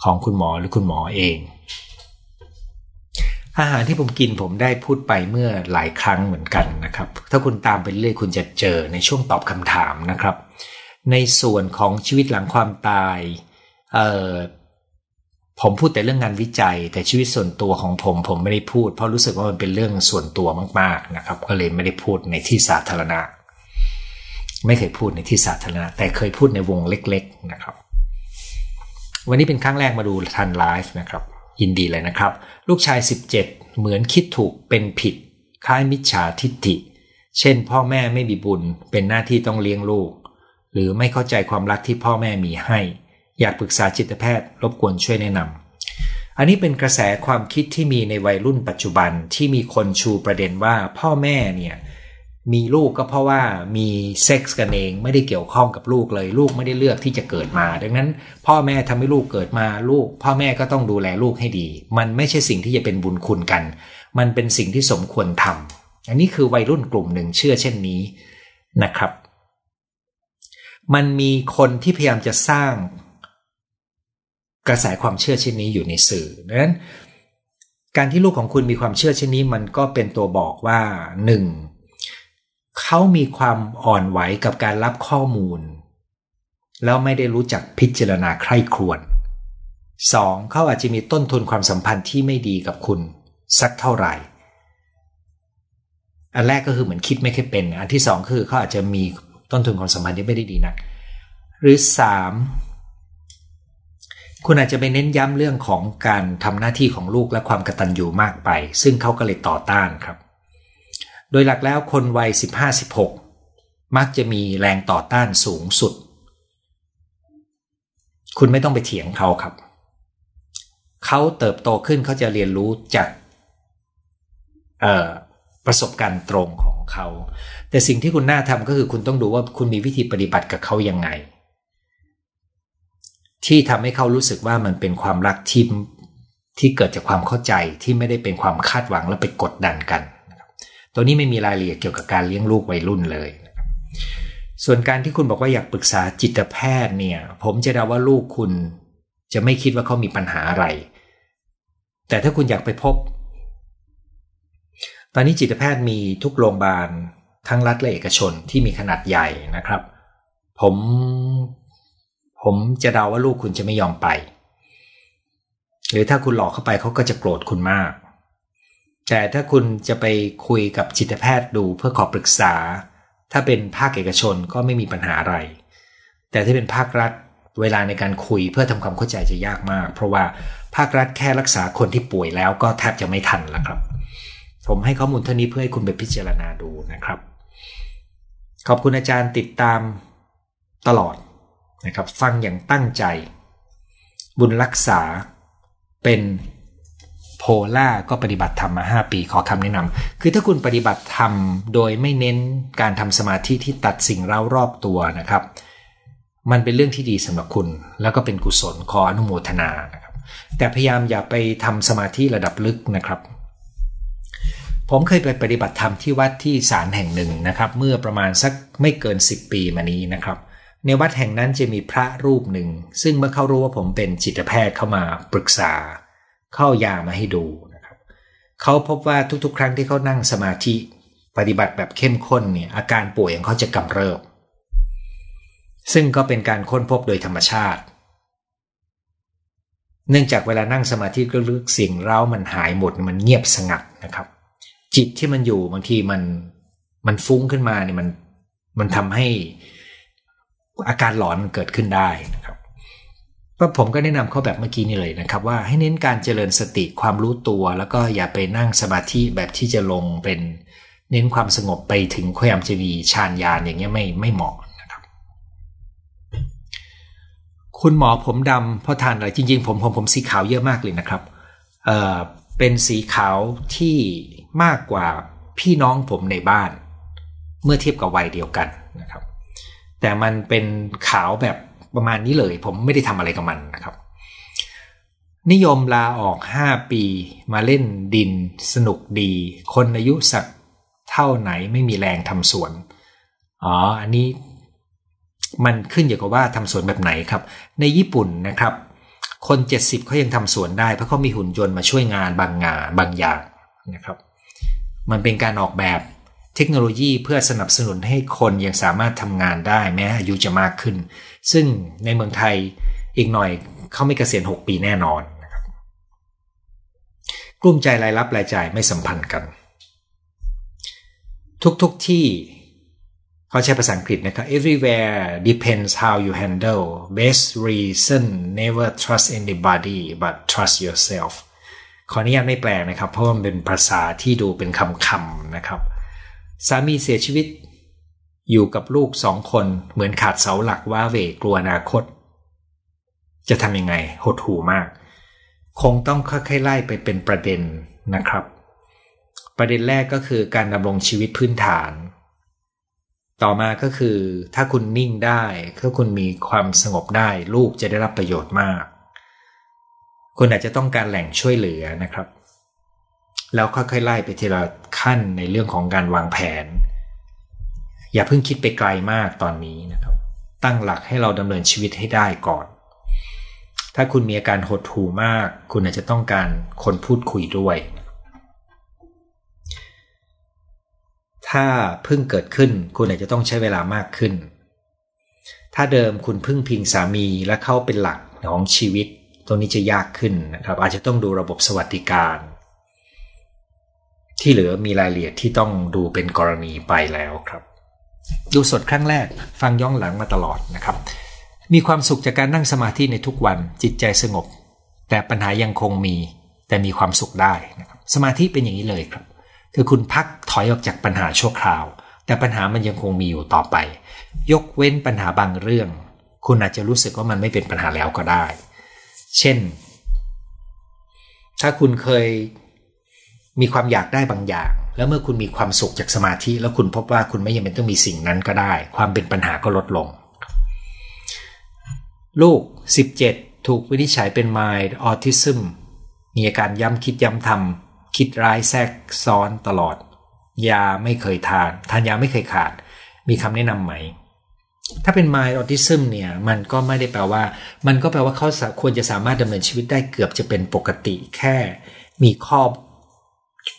ของคุณหมอหรือคุณหมอเอง อาหารที่ผมกินผมได้พูดไปเมื่อหลายครั้งเหมือนกันนะครับ ถ้าคุณตามไปเรื่อยคุณจะเจอในช่วงตอบคำถามนะครับ ในส่วนของชีวิตหลังความตายผมพูดแต่เรื่องงานวิจัย แต่ชีวิตส่วนตัวของผม ผมไม่ได้พูด เพราะรู้สึกว่ามันเป็นเรื่องส่วนตัวมาก ๆนะครับ ก็เลยไม่ได้พูดในที่สาธารณะ ไม่เคยพูดในที่สาธารณะ แต่เคยพูดในวงเล็ก ๆนะครับ วันนี้เป็นครั้งแรกมาดูทันไลฟ์นะครับ ยินดีเลยนะครับ ลูกชาย 17 เหมือนคิดถูกเป็นผิด คล้ายมิจฉาทิฏฐิ เช่น พ่อแม่ไม่มีบุญ เป็นหน้าที่ต้องเลี้ยงลูก หรือไม่เข้าใจความรักที่พ่อแม่มีให้ อยากปรึกษาจิตแพทย์ รบกวนช่วยแนะนำ อันนี้เป็นกระแสความคิดที่มีในวัยรุ่นปัจจุบันที่มีคนชูประเด็นว่าพ่อแม่เนี่ย มีลูกก็เพราะว่ามีเซ็กส์กันเองไม่ได้เกี่ยวข้องกับลูกเลย ลูกไม่ได้เลือกที่จะเกิดมา ดังนั้น พ่อแม่ทำให้ลูกเกิดมาลูก พ่อแม่ก็ต้องดูแลลูกให้ดี มันไม่ใช่สิ่งที่จะเป็นบุญคุณกัน มันเป็นสิ่งที่สมควรทำอันนี้คือวัยรุ่นกลุ่มหนึ่งเชื่อเช่นนี้นะครับ มันมีคนที่พยายามจะสร้าง กระแสความเชื่อเช่นนี้อยู่ในสื่อดังนั้น การที่ลูกของคุณมีความเชื่อเช่นนี้ มันก็เป็นตัวบอกว่าหนึ่ง เขามีความอ่อนไหวกับการรับข้อมูล แล้วไม่ได้รู้จักพิจารณาใคร่ครวญ 2. เขาอาจจะมีต้นทุนความสัมพันธ์ที่ไม่ดีกับคุณ สักเท่าไหร่ อันแรกก็คือเหมือนคิดไม่ค่อยเป็น อันที่สองคือเขาอาจจะมีต้นทุนความสัมพันธ์ที่ไม่ได้ดีนัก หรือ 3. คุณอาจจะไปเน้นย้ำเรื่องของการทำหน้าที่ของลูกและความกตัญญูมากไป ซึ่งเขาก็เลยต่อต้านครับ โดยหลักแล้วคนวัย 15-16 มักจะมีแรงต่อต้านสูงสุด คุณไม่ต้องไปเถียงเขาครับ เขาเติบโตขึ้นเขาจะเรียนรู้จากประสบการณ์ตรงของเขา แต่สิ่งที่คุณน่าทำก็คือคุณต้องดูว่าคุณมีวิธีปฏิบัติกับเขายังไง ที่ทำให้เขารู้สึกว่ามันเป็นความรักที่ที่เกิดจากความเข้าใจที่ไม่ได้เป็นความคาดหวังและไปกดดันกัน ตัวนี้ไม่มีรายละเอียดเกี่ยวกับการเลี้ยงลูกวัยรุ่นเลย ส่วนการที่คุณบอกว่าอยากปรึกษาจิตแพทย์เนี่ย ผมจะเดาว่าลูกคุณจะไม่คิดว่าเขามีปัญหาอะไร แต่ถ้าคุณอยากไปพบ ตอนนี้จิตแพทย์มีทุกโรงพยาบาลทั้งรัฐและเอกชนที่มีขนาดใหญ่นะครับ ผม ผมจะเดาว่าลูกคุณจะไม่ยอมไป หรือถ้าคุณหลอกเข้าไปเขาก็จะโกรธคุณมาก แต่ถ้าคุณจะไปคุยกับจิตแพทย์ดูเพื่อขอปรึกษา ถ้าเป็นภาคเอกชนก็ไม่มีปัญหาอะไร แต่ถ้าเป็นภาครัฐเวลาในการคุยเพื่อทำความเข้าใจจะยากมาก เพราะว่าภาครัฐแค่รักษาคนที่ป่วยแล้วก็แทบจะไม่ทันแล้วครับ ผมให้ข้อมูลเท่านี้เพื่อให้คุณไปพิจารณาดูนะครับ ขอบคุณอาจารย์ติดตามตลอดนะครับ ฟังอย่างตั้งใจ บุญรักษาเป็น โพล่าก็ปฏิบัติธรรมมา 5 ปีขอคำแนะนำคือถ้าคุณปฏิบัติธรรมโดยไม่เน้นการทำสมาธิที่ตัดสิ่งเร้ารอบตัวนะครับ มันเป็นเรื่องที่ดีสำหรับคุณ แล้วก็เป็นกุศลขออนุโมทนานะครับ แต่พยายามอย่าไปทำสมาธิระดับลึกนะครับ ผมเคยไปปฏิบัติธรรมที่วัดที่ศาลแห่งหนึ่งนะครับ เมื่อประมาณสักไม่เกิน 10 ปีมานี้นะครับในวัดแห่งนั้นจะมีพระรูปหนึ่ง ซึ่งเมื่อเขารู้ว่าผมเป็นจิตแพทย์เข้ามาปรึกษา เข้ายามาให้ดูนะครับเขาพบว่าทุกๆ ครั้งที่เขานั่งสมาธิ ปฏิบัติแบบเข้มข้นเนี่ยอาการป่วยของเขาจะกำเริบ ซึ่งก็เป็นการค้นพบโดยธรรมชาติ เนื่องจากเวลานั่งสมาธิลึกๆสิ่งเร้ามันหายหมดมันเงียบสงัดนะครับ จิตที่มันอยู่บางทีมันมันฟุ้งขึ้นมาเนี่ยมันมันทำให้อาการหลอนมันเกิดขึ้นได้นะครับ ก็ผมก็แนะนำเขาแบบเมื่อกี้นี่เลยนะครับ ว่าให้เน้นการเจริญสติความรู้ตัว แล้วก็อย่าไปนั่งสมาธิแบบที่จะลงเป็นเน้นความสงบไปถึงความจะมีฌานญาณอย่างเงี้ยไม่ไม่เหมาะนะครับ คุณหมอผมดำเพราะทานอะไรจริง ๆ ผมผมผมสีขาวเยอะมากเลยนะครับเอ่อเป็นสีขาวที่มากกว่าพี่น้องผมในบ้าน เมื่อเทียบกับวัยเดียวกันนะครับ แต่มันเป็นขาวแบบ ประมาณนี้เลย ผมไม่ได้ทำอะไรกับมันนะครับ นิยมลาออก 5 ปีมาเล่นดินสนุกดี คนอายุสักเท่าไหนไม่มีแรงทำสวน อ๋อ อันนี้มันขึ้นอยู่กับว่าทำสวนแบบไหนครับ ในญี่ปุ่นนะครับ คน 70เขายังทำสวนได้ เพราะเขามีหุ่นยนต์มาช่วยงานบางงานบางอย่างนะครับ มันเป็นการออกแบบ เทคโนโลยีเพื่อสนับสนุนให้คนยังสามารถทำงานได้แม้อายุจะมากขึ้น ซึ่งในเมืองไทยอีกหน่อยเขาไม่เกษียณ 6 ปีแน่นอนนะครับกลุ้มใจรายรับรายจ่ายไม่สัมพันธ์กัน ทุกๆทที่เขาใช้ภาษาอังกฤษนะครับ everywhere depends how you handle best reason never trust anybody but trust yourself ขออนุญาตไม่แปลนะครับ เพราะมันเป็นภาษาที่ดูเป็นคำๆนะครับ สามีเสียชีวิต อยู่กับลูกสองคนเหมือนขาดเสาหลักว่าเวกลัวอนาคต จะทำยังไงหดหูมาก คงต้องค่อยๆไล่ไปเป็นประเด็นนะครับ ประเด็นแรกก็คือการดำรงชีวิตพื้นฐาน ต่อมาก็คือถ้าคุณนิ่งได้ถ้าคุณมีความสงบได้ลูกจะได้รับประโยชน์มาก คุณอาจจะต้องการแหล่งช่วยเหลือนะครับ แล้วค่อยๆไล่ไปทีละขั้นในเรื่องของการวางแผน อย่าเพิ่งคิดไปไกลมากตอนนี้นะครับ ตั้งหลักให้เราดำเนินชีวิตให้ได้ก่อน ถ้าคุณมีอาการหดหู่มาก คุณอาจจะต้องการคนพูดคุยด้วย ถ้าเพิ่งเกิดขึ้น คุณอาจจะต้องใช้เวลามากขึ้น ถ้าเดิมคุณพึ่งพิงสามีและเข้าเป็นหลักของชีวิต ตรงนี้จะยากขึ้นนะครับ อาจจะต้องดูระบบสวัสดิการ ที่เหลือมีรายละเอียดที่ต้องดูเป็นกรณีไปแล้วครับ ดูสดครั้งแรกฟังย้อนหลังมาตลอดนะครับ มีความสุขจากการนั่งสมาธิในทุกวันจิตใจสงบ แต่ปัญหายังคงมี แต่มีความสุขได้นะครับสมาธิเป็นอย่างนี้เลยครับ คือคุณพักถอยออกจากปัญหาชั่วคราว แต่ปัญหามันยังคงมีอยู่ต่อไป ยกเว้นปัญหาบางเรื่อง คุณอาจจะรู้สึกว่ามันไม่เป็นปัญหาแล้วก็ได้ เช่น ถ้าคุณเคย มีความอยากได้บางอย่าง แล้วเมื่อคุณมีความสุขจากสมาธิ แล้วคุณพบว่าคุณไม่ยังเป็นต้องมีสิ่งนั้นก็ได้ ความเป็นปัญหาก็ลดลง ลูก 17 ถูกวินิจฉัยเป็น mild autism มีอาการย้ำคิดย้ำทำคิดร้ายแทรกซ้อนตลอด ยาไม่เคยทาน ทานยาไม่เคยขาด มีคำแนะนำไหม ถ้าเป็น mild autism เนี่ย มันก็ไม่ได้แปลว่า มันก็แปลว่าเขาควรจะสามารถดำเนินชีวิตได้เกือบจะเป็นปกติแค่ มีข้อ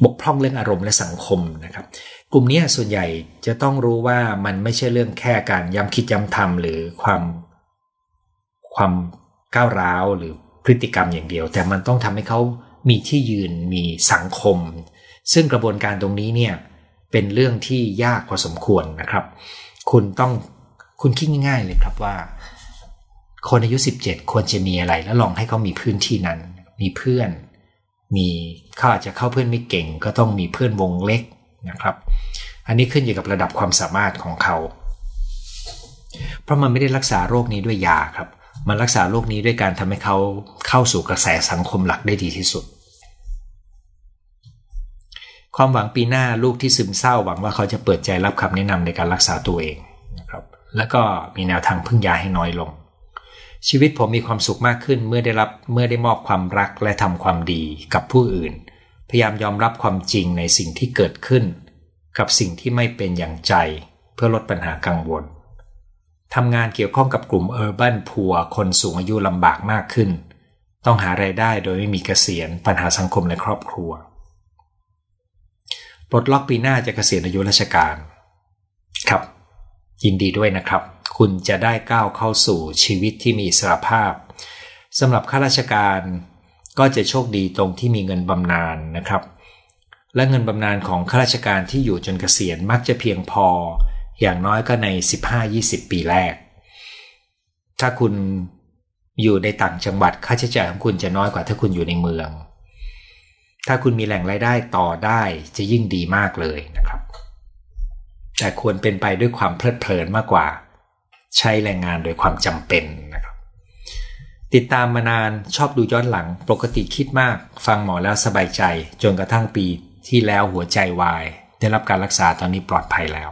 บกพร่องเรื่องอารมณ์และสังคมนะครับ กลุ่มนี้ส่วนใหญ่จะต้องรู้ว่ามันไม่ใช่เรื่องแค่การย้ำคิดย้ำทำหรือความความก้าวร้าวหรือพฤติกรรมอย่างเดียว แต่มันต้องทำให้เขามีที่ยืนมีสังคม ซึ่งกระบวนการตรงนี้เนี่ยเป็นเรื่องที่ยากพอสมควรนะครับ คุณต้องคุณคิดง่าย ๆเลยครับว่า คนอายุ 17 ควรจะมีอะไรแล้วลองให้เขามีพื้นที่นั้น มีเพื่อน มีเขาอาจจะเข้าเพื่อนไม่เก่ง ก็ต้องมีเพื่อนวงเล็กนะครับ อันนี้ขึ้นอยู่กับระดับความสามารถของเขา เพราะมันไม่ได้รักษาโรคนี้ด้วยยาครับ มันรักษาโรคนี้ด้วยการทำให้เขาเข้าสู่กระแสสังคมหลักได้ดีที่สุด ความหวังปีหน้าลูกที่ซึมเศร้าหวังว่าเขาจะเปิดใจรับคำแนะนำในการรักษาตัวเองนะครับ แล้วก็มีแนวทางพึ่งยาให้น้อยลง ชีวิตผมมีความสุขมากขึ้นเมื่อได้รับเมื่อได้มอบความรักและทำความดีกับผู้อื่น พยายามยอมรับความจริงในสิ่งที่เกิดขึ้น กับสิ่งที่ไม่เป็นอย่างใจ เพื่อลดปัญหากังวลทำงานเกี่ยวข้องกับกลุ่มเออร์บันพัวคนสูงอายุลำบากมากขึ้น ต้องหาไรายได้โดยไม่มีเกษียณปัญหาสังคมและครอบครัวปลดล็อกปีหน้าจะเกษียณอายุราชการ ครับ ยินดีด้วยนะครับ คุณจะได้ก้าวเข้าสู่ชีวิตที่มีอิสรภาพสำหรับข้าราชการก็จะโชคดีตรงที่มีเงินบำนาญนนะครับ และเงินบำนาญของข้าราชการที่อยู่จนเกษียณมักจะเพียงพอ อย่างน้อยก็ใน 15-20 ปีแรก ถ้าคุณอยู่ในต่างจังหวัดค่าใช้จ่ายของคุณจะน้อยกว่าถ้าคุณอยู่ในเมือง ถ้าคุณมีแหล่งรายได้ต่อได้จะยิ่งดีมากเลยนะครับ แต่ควรเป็นไปด้วยความเพลิดเพลินมากกว่า ใช้แรงงานโดยความจำเป็นนะครับ ติดตามมานานชอบดูย้อนหลังปกติคิดมาก ฟังหมอแล้วสบายใจ จนกระทั่งปีที่แล้วหัวใจวาย ได้รับการรักษาตอนนี้ปลอดภัยแล้ว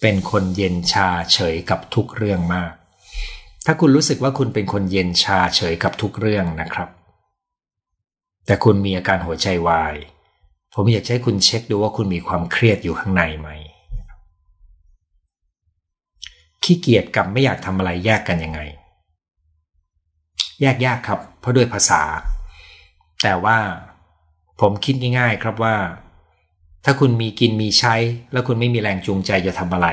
เป็นคนเย็นชาเฉยกับทุกเรื่องมาก ถ้าคุณรู้สึกว่าคุณเป็นคนเย็นชาเฉยกับทุกเรื่องนะครับ แต่คุณมีอาการหัวใจวาย ผมอยากให้คุณเช็คดูว่าคุณมีความเครียดอยู่ข้างในไหม ขี้เกียจกับไม่อยากทำอะไรแยกกันยังไง แยกยากครับ เพราะด้วยภาษา แต่ว่าผมคิดง่ายๆครับว่า ถ้าคุณมีกินมีใช้ แล้วคุณไม่มีแรงจูงใจจะทำอะไร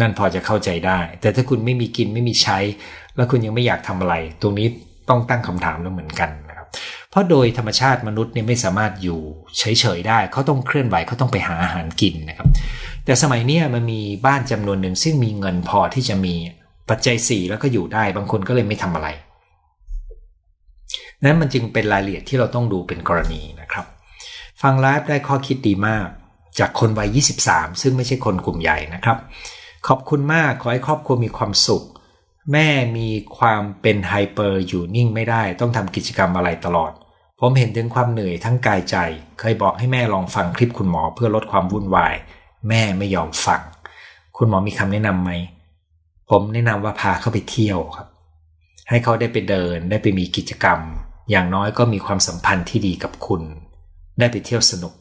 นั่นพอจะเข้าใจได้ แต่ถ้าคุณไม่มีกินไม่มีใช้ แล้วคุณยังไม่อยากทำอะไร ตรงนี้ต้องตั้งคำถามแล้วเหมือนกันนะ เพราะโดยธรรมชาติมนุษย์เนี่ยไม่สามารถอยู่เฉยๆได้ เขาต้องเคลื่อนไหวเขาต้องไปหาอาหารกินนะครับ แต่สมัยนี้มันมีบ้านจำนวนหนึ่งซึ่งมีเงินพอที่จะมีปัจจัยสี่แล้วก็อยู่ได้บางคนก็เลยไม่ทำอะไร นั้นมันจึงเป็นรายละเอียดที่เราต้องดูเป็นกรณีนะครับ ฟังไลฟ์ได้ข้อคิดดีมาก จากคนวัย 23 ซึ่งไม่ใช่คนกลุ่มใหญ่นะครับ ขอบคุณมากขอให้ครอบครัวมีความสุข แม่มีความเป็นไฮเปอร์อยู่นิ่งไม่ได้ ต้องทำกิจกรรมอะไรตลอด ผมเห็นถึงความเหนื่อยทั้งกายใจ เคยบอกให้แม่ลองฟังคลิปคุณหมอเพื่อลดความวุ่นวาย แม่ไม่ยอมฟัง คุณหมอมีคำแนะนำไหม ผมแนะนำว่าพาเขาไปเที่ยวครับ ให้เขาได้ไปเดิน ได้ไปมีกิจกรรม อย่างน้อยก็มีความสัมพันธ์ที่ดีกับคุณ ได้ไปเที่ยวสนุก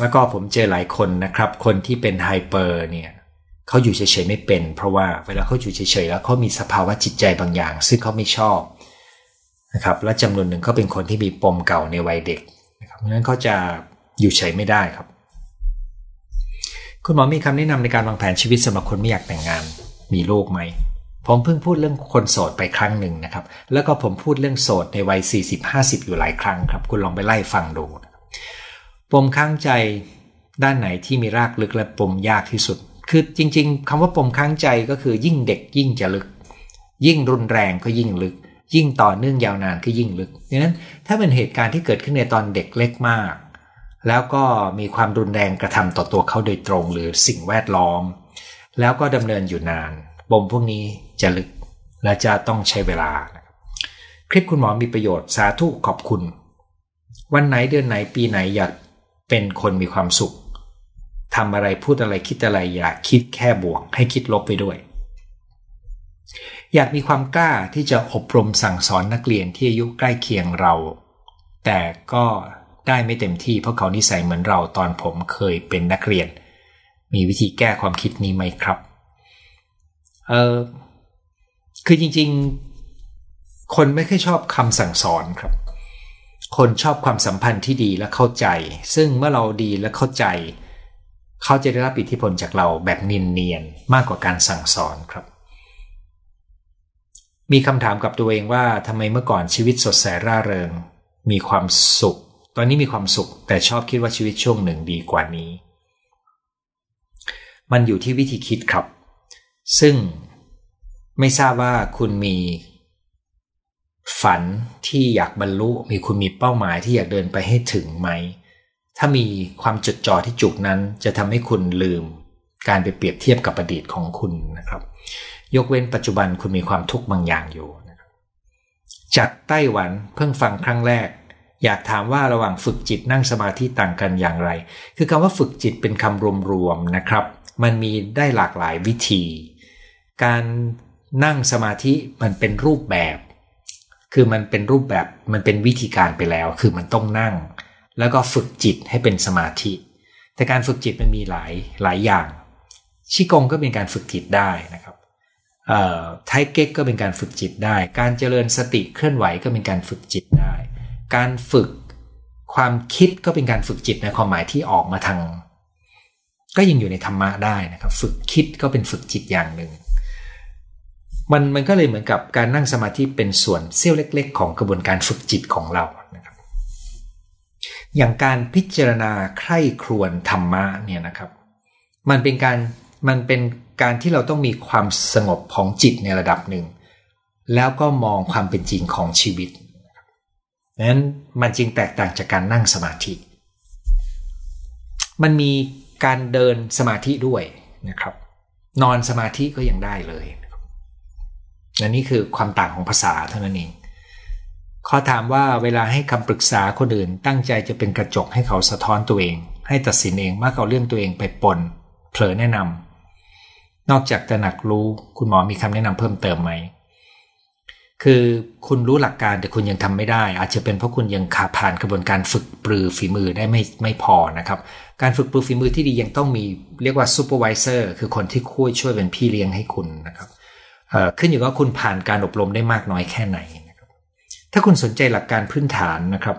แล้วก็ผมเจอหลายคนนะครับ คนที่เป็นไฮเปอร์เนี่ยเขาอยู่เฉยๆไม่เป็น เพราะว่าเวลาเขาอยู่เฉยๆแล้วเขามีสภาวะจิตใจบางอย่าง ซึ่งเขาไม่ชอบ นะครับและจำนวนหนึ่งเขาเป็นคนที่มีปมเก่าในวัยเด็กนะครับเพราะฉะนั้นเขาจะอยู่เฉยไม่ได้ครับ คุณหมอมีคำแนะนำในการวางแผนชีวิตสำหรับคนไม่อยากแต่งงาน มีลูกไหมผมเพิ่งพูดเรื่องคนโสดไปครั้งหนึ่งนะครับ แล้วก็ผมพูดเรื่องโสดในวัย 40-50 อยู่หลายครั้งครับ คุณลองไปไล่ฟังดูปมข้างใจด้านไหนที่มีรากลึกและปมยากที่สุด คือจริง ๆคำว่าปมข้างใจก็คือยิ่งเด็กยิ่งจะลึก ยิ่งรุนแรงก็ยิ่งลึก ยิ่งต่อเนื่องยาวนานก็ยิ่งลึกดังนั้นถ้าเป็นเหตุการณ์ที่เกิดขึ้นในตอนเด็กเล็กมาก แล้วก็มีความรุนแรงกระทำต่อตัวเขาโดยตรงหรือสิ่งแวดล้อม แล้วก็ดำเนินอยู่นานปมพวกนี้จะลึกและจะต้องใช้เวลา คลิปคุณหมอมีประโยชน์สาธุขอบคุณ วันไหนเดือนไหนปีไหนอยากเป็นคนมีความสุขทำอะไรพูดอะไรคิดอะไรอย่าคิดแค่บวก ให้คิดลบไปด้วย อยากมีความกล้าที่จะอบรมสั่งสอนนักเรียนที่อายุใกล้เคียงเรา แต่ก็ได้ไม่เต็มที่เพราะเขานิสัยเหมือนเราตอนผมเคยเป็นนักเรียน มีวิธีแก้ความคิดนี้ไหมครับ เออคือจริงๆ คนไม่ค่อยชอบคำสั่งสอนครับ คนชอบความสัมพันธ์ที่ดีและเข้าใจ ซึ่งเมื่อเราดีและเข้าใจ เขาจะได้รับอิทธิพลจากเราแบบเนียนๆมากกว่าการสั่งสอนครับ มีคำถามกับตัวเองว่าทำไมเมื่อก่อนชีวิตสดใสร่าเริง มีความสุข ตอนนี้มีความสุข แต่ชอบคิดว่าชีวิตช่วงหนึ่งดีกว่านี้ มันอยู่ที่วิธีคิดครับ ซึ่งไม่ทราบว่าคุณมีฝันที่อยากบรรลุ มีคุณมีเป้าหมายที่อยากเดินไปให้ถึงไหม ถ้ามีความจดจ่อที่จุกนั้นจะทำให้คุณลืม การไปเปรียบเทียบกับอดีตของคุณนะครับ ยกเว้นปัจจุบันคุณมีความทุกข์บางอย่างอยู่นะครับจากไต้หวันเพิ่งฟังครั้งแรก อยากถามว่าระหว่างฝึกจิตนั่งสมาธิต่างกันอย่างไร คือคำว่าฝึกจิตเป็นคำรวมๆนะครับ มันมีได้หลากหลายวิธี การนั่งสมาธิมันเป็นรูปแบบ คือมันเป็นรูปแบบมันเป็นวิธีการไปแล้ว คือมันต้องนั่ง แล้วก็ฝึกจิตให้เป็นสมาธิ แต่การฝึกจิตมันมีหลายหลายอย่าง ชิกงก็เป็นการฝึกจิตได้นะครับ ไทเก๊กก็เป็นการฝึกจิตได้ การเจริญสติเคลื่อนไหวก็เป็นการฝึกจิตได้ การฝึกความคิดก็เป็นการฝึกจิตในความหมายที่ออกมาทาง ก็ยังอยู่ในธรรมะได้นะครับ ฝึกคิดก็เป็นฝึกจิตอย่างหนึ่งมันมันก็เลยเหมือนกับการนั่งสมาธิเป็นส่วนเสี้ยวเล็ก ๆ ของกระบวนการฝึกจิตของเรานะครับ อย่างการพิจารณาใคร่ครวญธรรมะเนี่ยนะครับ มันเป็นการ มันเป็นการที่เราต้องมีความสงบของจิตในระดับหนึ่ง แล้วก็มองความเป็นจริงของชีวิตนั้นมันจึงแตกต่างจากการนั่งสมาธิ มันมีการเดินสมาธิด้วยนะครับ นอนสมาธิก็ยังได้เลยและนี่คือความต่างของภาษาเท่านั้นเองข้อถามว่าเวลาให้คำปรึกษาคนอื่น ตั้งใจจะเป็นกระจกให้เขาสะท้อนตัวเอง ให้ตัดสินเองมากกว่าเรื่องตัวเองไปปนเผลอแนะนำ นอกจากตระหนักรู้คุณหมอมีคำแนะนำเพิ่มเติมไหม คือคุณรู้หลักการแต่คุณยังทำไม่ได้ อาจจะเป็นเพราะคุณยังขาผ่านกระบวนการฝึกปรือฝีมือได้ไม่ไม่พอนะครับ การฝึกปรือฝีมือที่ดียังต้องมีเรียกว่า supervisor คือคนที่คุยช่วยเป็นพี่เลี้ยงให้คุณนะครับขึ้นอยู่กับคุณผ่านการอบรมได้มากน้อยแค่ไหนนะครับ ถ้าคุณสนใจหลักการพื้นฐานนะครับ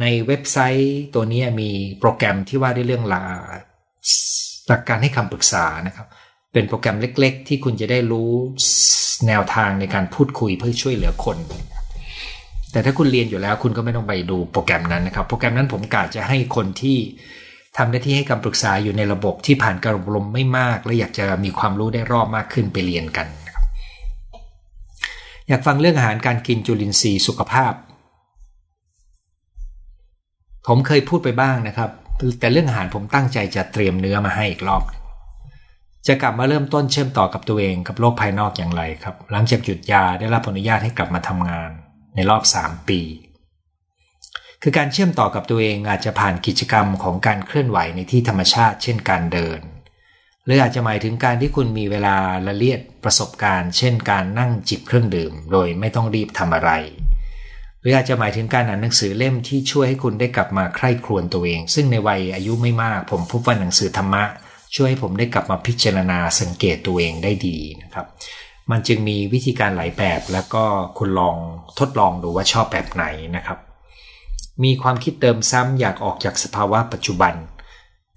ในเว็บไซต์ตัวนี้มีโปรแกรมที่ว่าด้วยเรื่องหลักการให้คำปรึกษานะครับ เป็นโปรแกรมเล็ก ๆ ที่คุณจะได้รู้แนวทางในการพูดคุยเพื่อช่วยเหลือคน แต่ถ้าคุณเรียนอยู่แล้วคุณก็ไม่ต้องไปดูโปรแกรมนั้นนะครับ โปรแกรมนั้นผมกะจะให้คนที่ทำหน้าที่ให้คำปรึกษาอยู่ในระบบที่ผ่านการอบรมไม่มาก และอยากจะมีความรู้ได้รอบมากขึ้นไปเรียนกันอยากฟังเรื่องอาหารการกินจุลินทรีย์สุขภาพ ผมเคยพูดไปบ้างนะครับ แต่เรื่องอาหารผมตั้งใจจะเตรียมเนื้อมาให้อีกรอบ จะกลับมาเริ่มต้นเชื่อมต่อกับตัวเองกับโลกภายนอกอย่างไรครับ หลังจากหยุดยาได้รับอนุญาตให้กลับมาทำงานในรอบ 3 ปี คือการเชื่อมต่อกับตัวเองอาจจะผ่านกิจกรรมของการเคลื่อนไหวในที่ธรรมชาติ เช่นการเดิน หรืออาจจะหมายถึงการที่คุณมีเวลาละเลียดประสบการณ์ เช่น การนั่งจิบเครื่องดื่ม โดยไม่ต้องรีบทำอะไร หรืออาจจะหมายถึงการอ่านหนังสือเล่มที่ช่วยให้คุณได้กลับมาใคร่ครวญตัวเอง ซึ่งในวัยอายุไม่มาก ผมพบว่าหนังสือธรรมะ ช่วยให้ผมได้กลับมาพิจารณาสังเกตตัวเองได้ดีนะครับ มันจึงมีวิธีการหลายแบบแล้วก็คุณลองทดลองดูว่าชอบแบบไหนนะครับ มีความคิดเติมซ้ำอยากออกจากสภาวะปัจจุบัน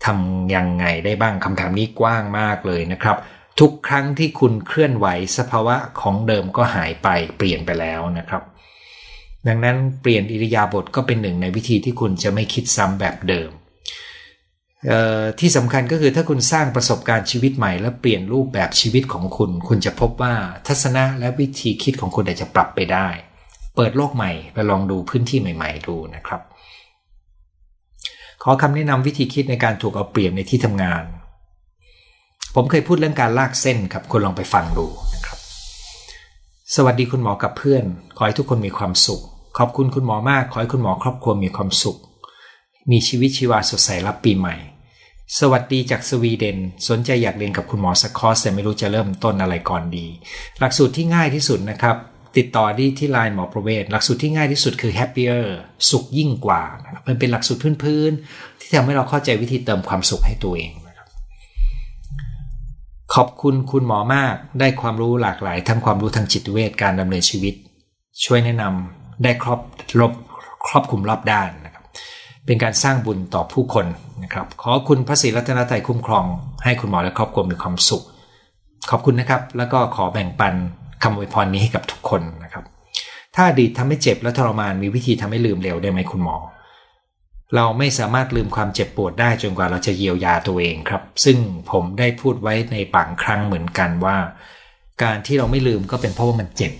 ทำยังไงได้บ้างคำถามนี้กว้างมากเลยนะครับ ทุกครั้งที่คุณเคลื่อนไหวสภาวะของเดิมก็หายไปเปลี่ยนไปแล้วนะครับ ดังนั้นเปลี่ยนอิริยาบถก็เป็นหนึ่งในวิธีที่คุณจะไม่คิดซ้ำแบบเดิม ที่สำคัญก็คือถ้าคุณสร้างประสบการณ์ชีวิตใหม่และเปลี่ยนรูปแบบชีวิตของคุณ คุณจะพบว่าทัศนะและวิธีคิดของคุณอาจจะปรับไปได้ เปิดโลกใหม่ไปลองดูพื้นที่ใหม่ ๆ ดูนะครับ ขอคำแนะนำวิธีคิดในการถูกเอาเปรียบในที่ทำงาน ผมเคยพูดเรื่องการลากเส้นครับคุณลองไปฟังดูนะครับ สวัสดีคุณหมอกับเพื่อน ขอให้ทุกคนมีความสุข ขอบคุณคุณหมอมาก ขอให้คุณหมอครอบครัวมีความสุข มีชีวิตชีวาสดใสรับปีใหม่ สวัสดีจากสวีเดน สนใจอยากเรียนกับคุณหมอสักคอร์สแต่ไม่รู้จะเริ่มต้นอะไรก่อนดี หลักสูตรที่ง่ายที่สุดนะครับ ติดต่อที่ที่ไลน์หมอประเวศหลักสูตรที่ง่ายที่สุดคือ happier สุขยิ่งกว่านะครับมันเป็นหลักสูตรพื้นๆที่ทำให้เราเข้าใจวิธีเติมความสุขให้ตัวเองนะครับขอบคุณคุณหมอมากได้ความรู้หลากหลาย ทั้งความรู้ทางจิตเวชการดำเนินชีวิต ช่วยแนะนำได้ครอบรบครอบคลุมรอบด้าน เป็นการสร้างบุญต่อผู้คนนะครับ ขอคุณพระศรีรัตนตรัยคุ้มครอง ให้คุณหมอและครอบครัวมีความสุข ขอบคุณนะครับ แล้วก็ขอแบ่งปันคำอวยพรนี้ให้กับทุกคนนะครับ ถ้าอดีตทำให้เจ็บและทรมานมีวิธีทำให้ลืมเร็วได้ไหมคุณหมอ เราไม่สามารถลืมความเจ็บปวดได้จนกว่าเราจะเยียวยาตัวเองครับ ซึ่งผมได้พูดไว้ในบางครั้งเหมือนกันว่า การที่เราไม่ลืมก็เป็นเพราะว่ามันเจ็บ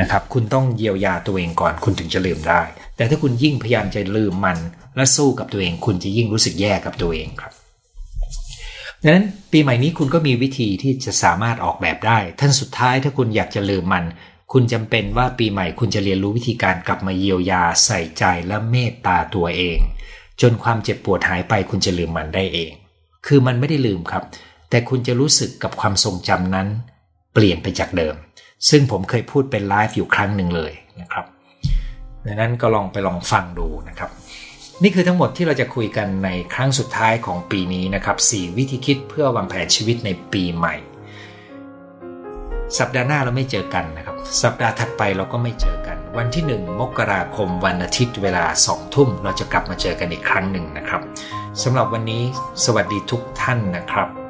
นะครับ คุณต้องเยียวยาตัวเองก่อน คุณถึงจะลืมได้ แต่ถ้าคุณยิ่งพยายามจะลืมมัน และสู้กับตัวเอง คุณจะยิ่งรู้สึกแย่กับตัวเองครับดังนั้นปีใหม่นี้คุณก็มีวิธีที่จะสามารถออกแบบได้ ท่านสุดท้ายถ้าคุณอยากจะลืมมัน คุณจำเป็นว่าปีใหม่คุณจะเรียนรู้วิธีการกลับมาเยียวยาใส่ใจและเมตตาตัวเอง จนความเจ็บปวดหายไปคุณจะลืมมันได้เอง คือมันไม่ได้ลืมครับ แต่คุณจะรู้สึกกับความทรงจำนั้น เปลี่ยนไปจากเดิม ซึ่งผมเคยพูดเป็นไลฟ์อยู่ครั้งหนึ่งเลยนะครับ ดังนั้นก็ลองไปลองฟังดูนะครับ นี่คือทั้งหมดที่เราจะคุยกันในครั้งสุดท้ายของปีนี้นะครับ 4 วิธีคิดเพื่อวางแผนชีวิตในปีใหม่ สัปดาห์หน้าเราไม่เจอกันนะครับ สัปดาห์ถัดไปเราก็ไม่เจอกัน วันที่ 1 มกราคมวันอาทิตย์เวลา 2 ทุ่ม เราจะกลับมาเจอกันอีกครั้งหนึ่งนะครับสำหรับวันนี้ สวัสดีทุกท่านนะครับ